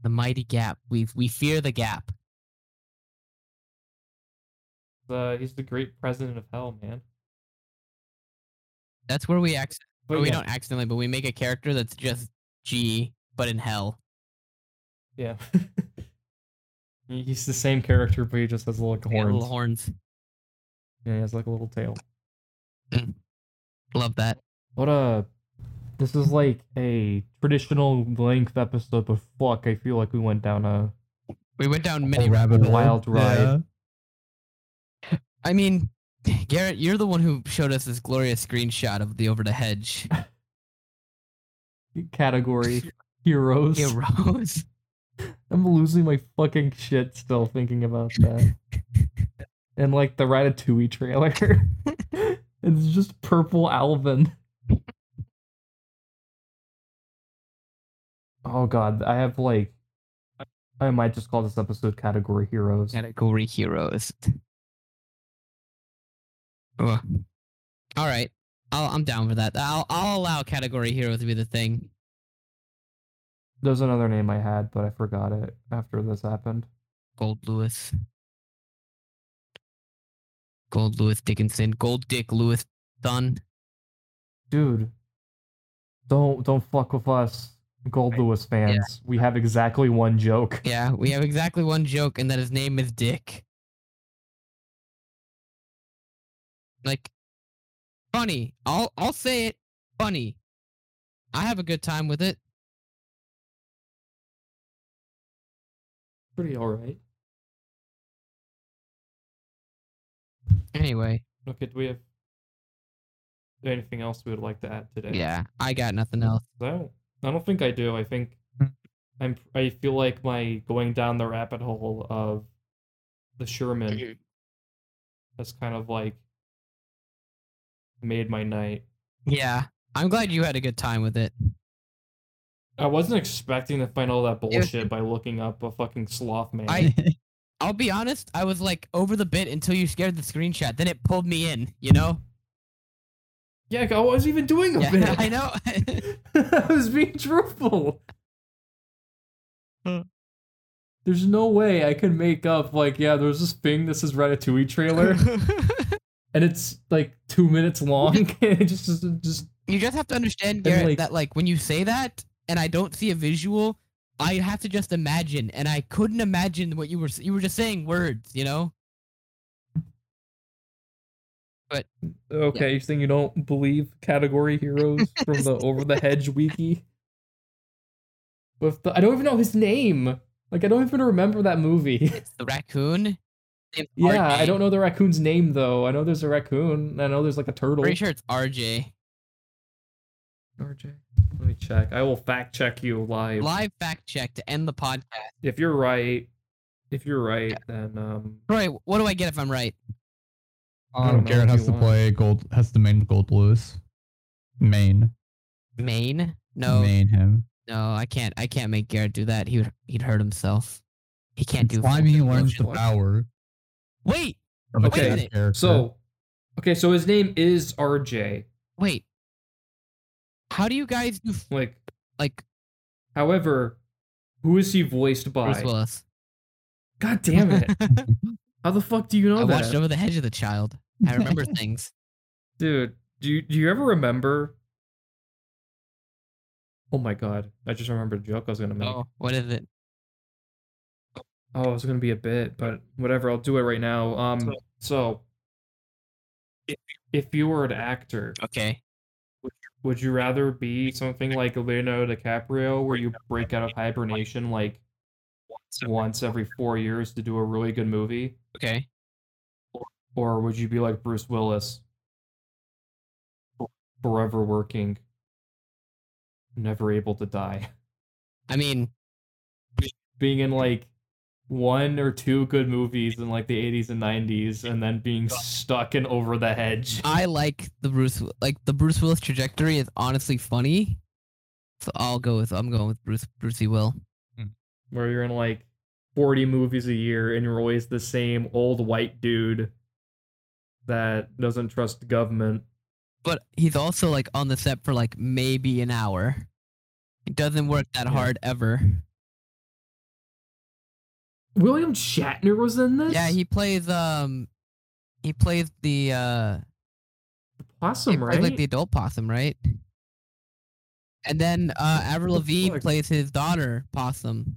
The mighty gap. We we fear the gap. The he's the great president of hell, man. That's where we acc- But or we yeah, don't accidentally, but we make a character that's just G, but in hell. yeah. He's the same character, but he just has little Yeah, horns. little horns. Yeah, he has like a little tail. Love that. What a. Uh, this is like a traditional length episode, but fuck, I feel like we went down a. We went down A many rabbit hole. hole. Wild ride. I mean, Garrett, you're the one who showed us this glorious screenshot of the over the hedge category heroes. heroes. I'm losing my fucking shit still thinking about that. and like the Ratatouille trailer. it's just purple Alvin. Oh god, I have like I might just call this episode category heroes. Category heroes. All right, I'll, I'm down for that. I'll I'll allow category hero to be the thing. There's another name I had, but I forgot it after this happened. Gold Lewis. Gold Lewis Dickinson. Gold Dick Lewis son. Dude, don't don't fuck with us, Gold Lewis fans. We have exactly one joke. Yeah, we have exactly one joke, and that his name is Dick. Like, funny. I'll I'll say it. Funny. I have a good time with it. Pretty alright. Anyway, Okay, do we have anything else we would like to add today? yeah, I got nothing else. I don't, I don't think I do. I think Hmm. I'm. I feel like my going down the rabbit hole of the Sherman has kind of like made my night. Yeah, I'm glad you had a good time with it. I wasn't expecting to find all that bullshit by looking up a fucking sloth man. I- I'll be honest, I was like over the bit until you scared the screenshot. Then it pulled me in, you know? yeah, I wasn't even doing a Yeah, bit. I know. I was being truthful. Huh. There's no way I can make up like yeah. There's this thing. This is Ratatouille trailer, and it's like two minutes long. it just, just, just you just have to understand, Garrett, like- that like when you say that and I don't see a visual, I have to just imagine, and I couldn't imagine what you were. You were just saying words, you know? But okay. You're saying you don't believe category heroes from the Over the Hedge wiki? With the, I don't even know his name. Like I don't even remember that movie. It's the raccoon. Named yeah, I don't know the raccoon's name though. I know there's a raccoon. I know there's like a turtle. Pretty sure it's RJ. RJ. Let me check. I will fact check you live. Live fact check to end the podcast. If you're right, if you're right, then um, Troy, what do I get if I'm right? I don't Um, know Garrett has you to want. play gold. Has to main Gold Lewis. Main. Maine? No, Main him. no, I can't. I can't make Garrett do that. He would. He'd hurt himself. He can't do. Slimy he learns the motion. power. Wait, From the Okay, cat minute. so okay, so his name is RJ. wait. How do you guys do f- Like, like however, who is he voiced by? Bruce Willis? God damn it! How the fuck do you know I that, I watched Over the Hedge of the Child. I remember things. dude? Do you do you ever remember? Oh my god! I just remembered a joke I was gonna make. Oh, what is it? Oh, it was gonna be a bit, but whatever. I'll do it right now. Um, so if, if you were an actor, Okay. would you rather be something like Leonardo DiCaprio, where you break out of hibernation like once every four years to do a really good movie, Okay. or would you be like Bruce Willis, forever working, never able to die, I mean, being in like one or two good movies in like the 80s and 90s, and then being stuck in Over the Hedge? I like the Bruce like the Bruce Willis trajectory is honestly funny. So I'll go with I'm going with Bruce Brucey Will. Hmm. where you're in like 40 movies a year and you're always the same old white dude that doesn't trust the government. But he's also like on the set for like maybe an hour. It doesn't work that Yeah. hard ever. William Shatner was in this? Yeah, he plays um he plays the uh he Possum, plays right? like the adult possum, right? And then uh Avril the Lavigne plays his daughter Possum.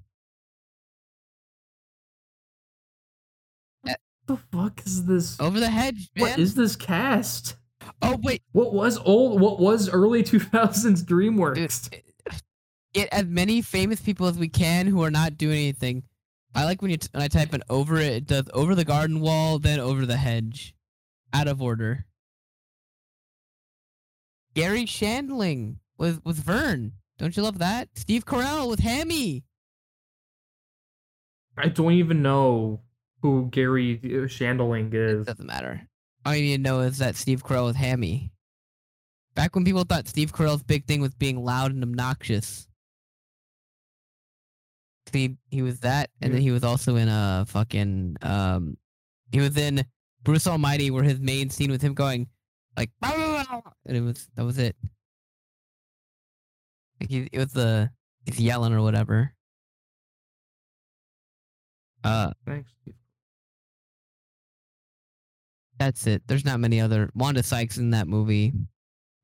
What the fuck is this? Over the hedge, man. What is this cast? oh wait, What was old? What was early 2000s DreamWorks? Dude, get as many famous people as we can who are not doing anything. I like when you t- when I type in over it, it does over the garden wall, then over the hedge, out of order. Garry Shandling with with Vern. Don't you love that? Steve Carell with Hammy. I don't even know who Garry uh, Shandling is. Doesn't matter. All you need to know is that Steve Carell with Hammy. Back when people thought Steve Carell's big thing was being loud and obnoxious. Actually, he was that, and then he was also in a fucking um, he was in Bruce Almighty, where his main scene with him going like, and it was that was it. Like he, it was the he's yelling or whatever. Uh, Thanks. That's it. There's not many other Wanda Sykes in that movie.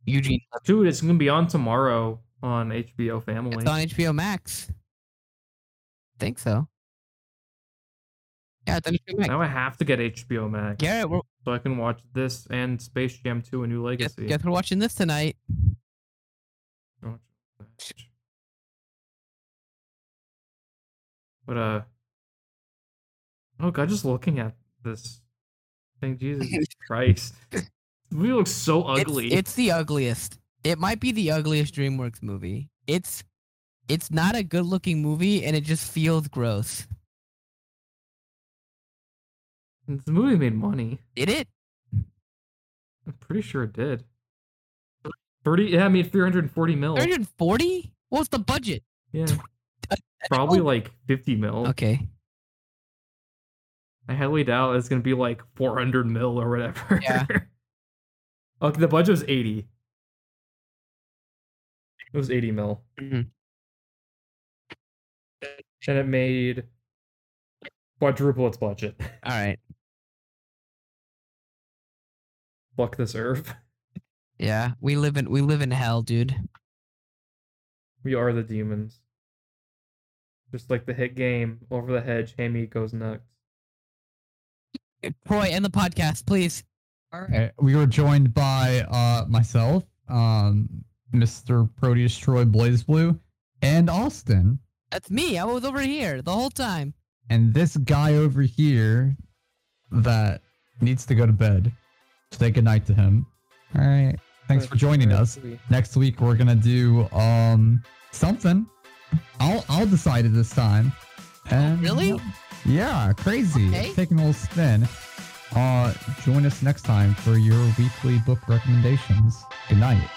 Eugene, Dude, it's gonna be on tomorrow on HBO Family. it's on HBO Max. Think so. Yeah, it's HBO Max. Now I have to get HBO Max Garrett, we're, so I can watch this and Space Jam 2: A New guess, Legacy. guess we're watching this tonight. Oh, But uh, oh god, just looking at this thing, Jesus Christ, we look looks so It's- ugly. It's, the ugliest. It might be the ugliest DreamWorks movie. It's it's not a good looking movie and it just feels gross. This movie made money. Did it? I'm pretty sure it did. Thirty, yeah, I made 340 mil. 340? What's the budget? Yeah, probably like 50 mil. Okay. I highly doubt it's gonna be like 400 mil or whatever. Yeah. okay, the budget was 80. It was 80 mil, Mhm. And it made quadruple its budget. All right. Fuck this earth. Yeah, we live in we live in hell, dude. We are the demons. Just like the hit game, Over the Hedge, Hammy goes nuts. Troy, end the podcast, please. All right. We were joined by uh myself, um, Mr. Proteus Troy BlazBlue, and Austin. That's me. I was over here the whole time. and this guy over here that needs to go to bed. Say goodnight to him. All right. Thanks for joining us. Next week we're gonna do um something. I'll I'll decide it this time. And really? Yeah, crazy. Okay. Taking a little spin. Uh join us next time for your weekly book recommendations. Good night.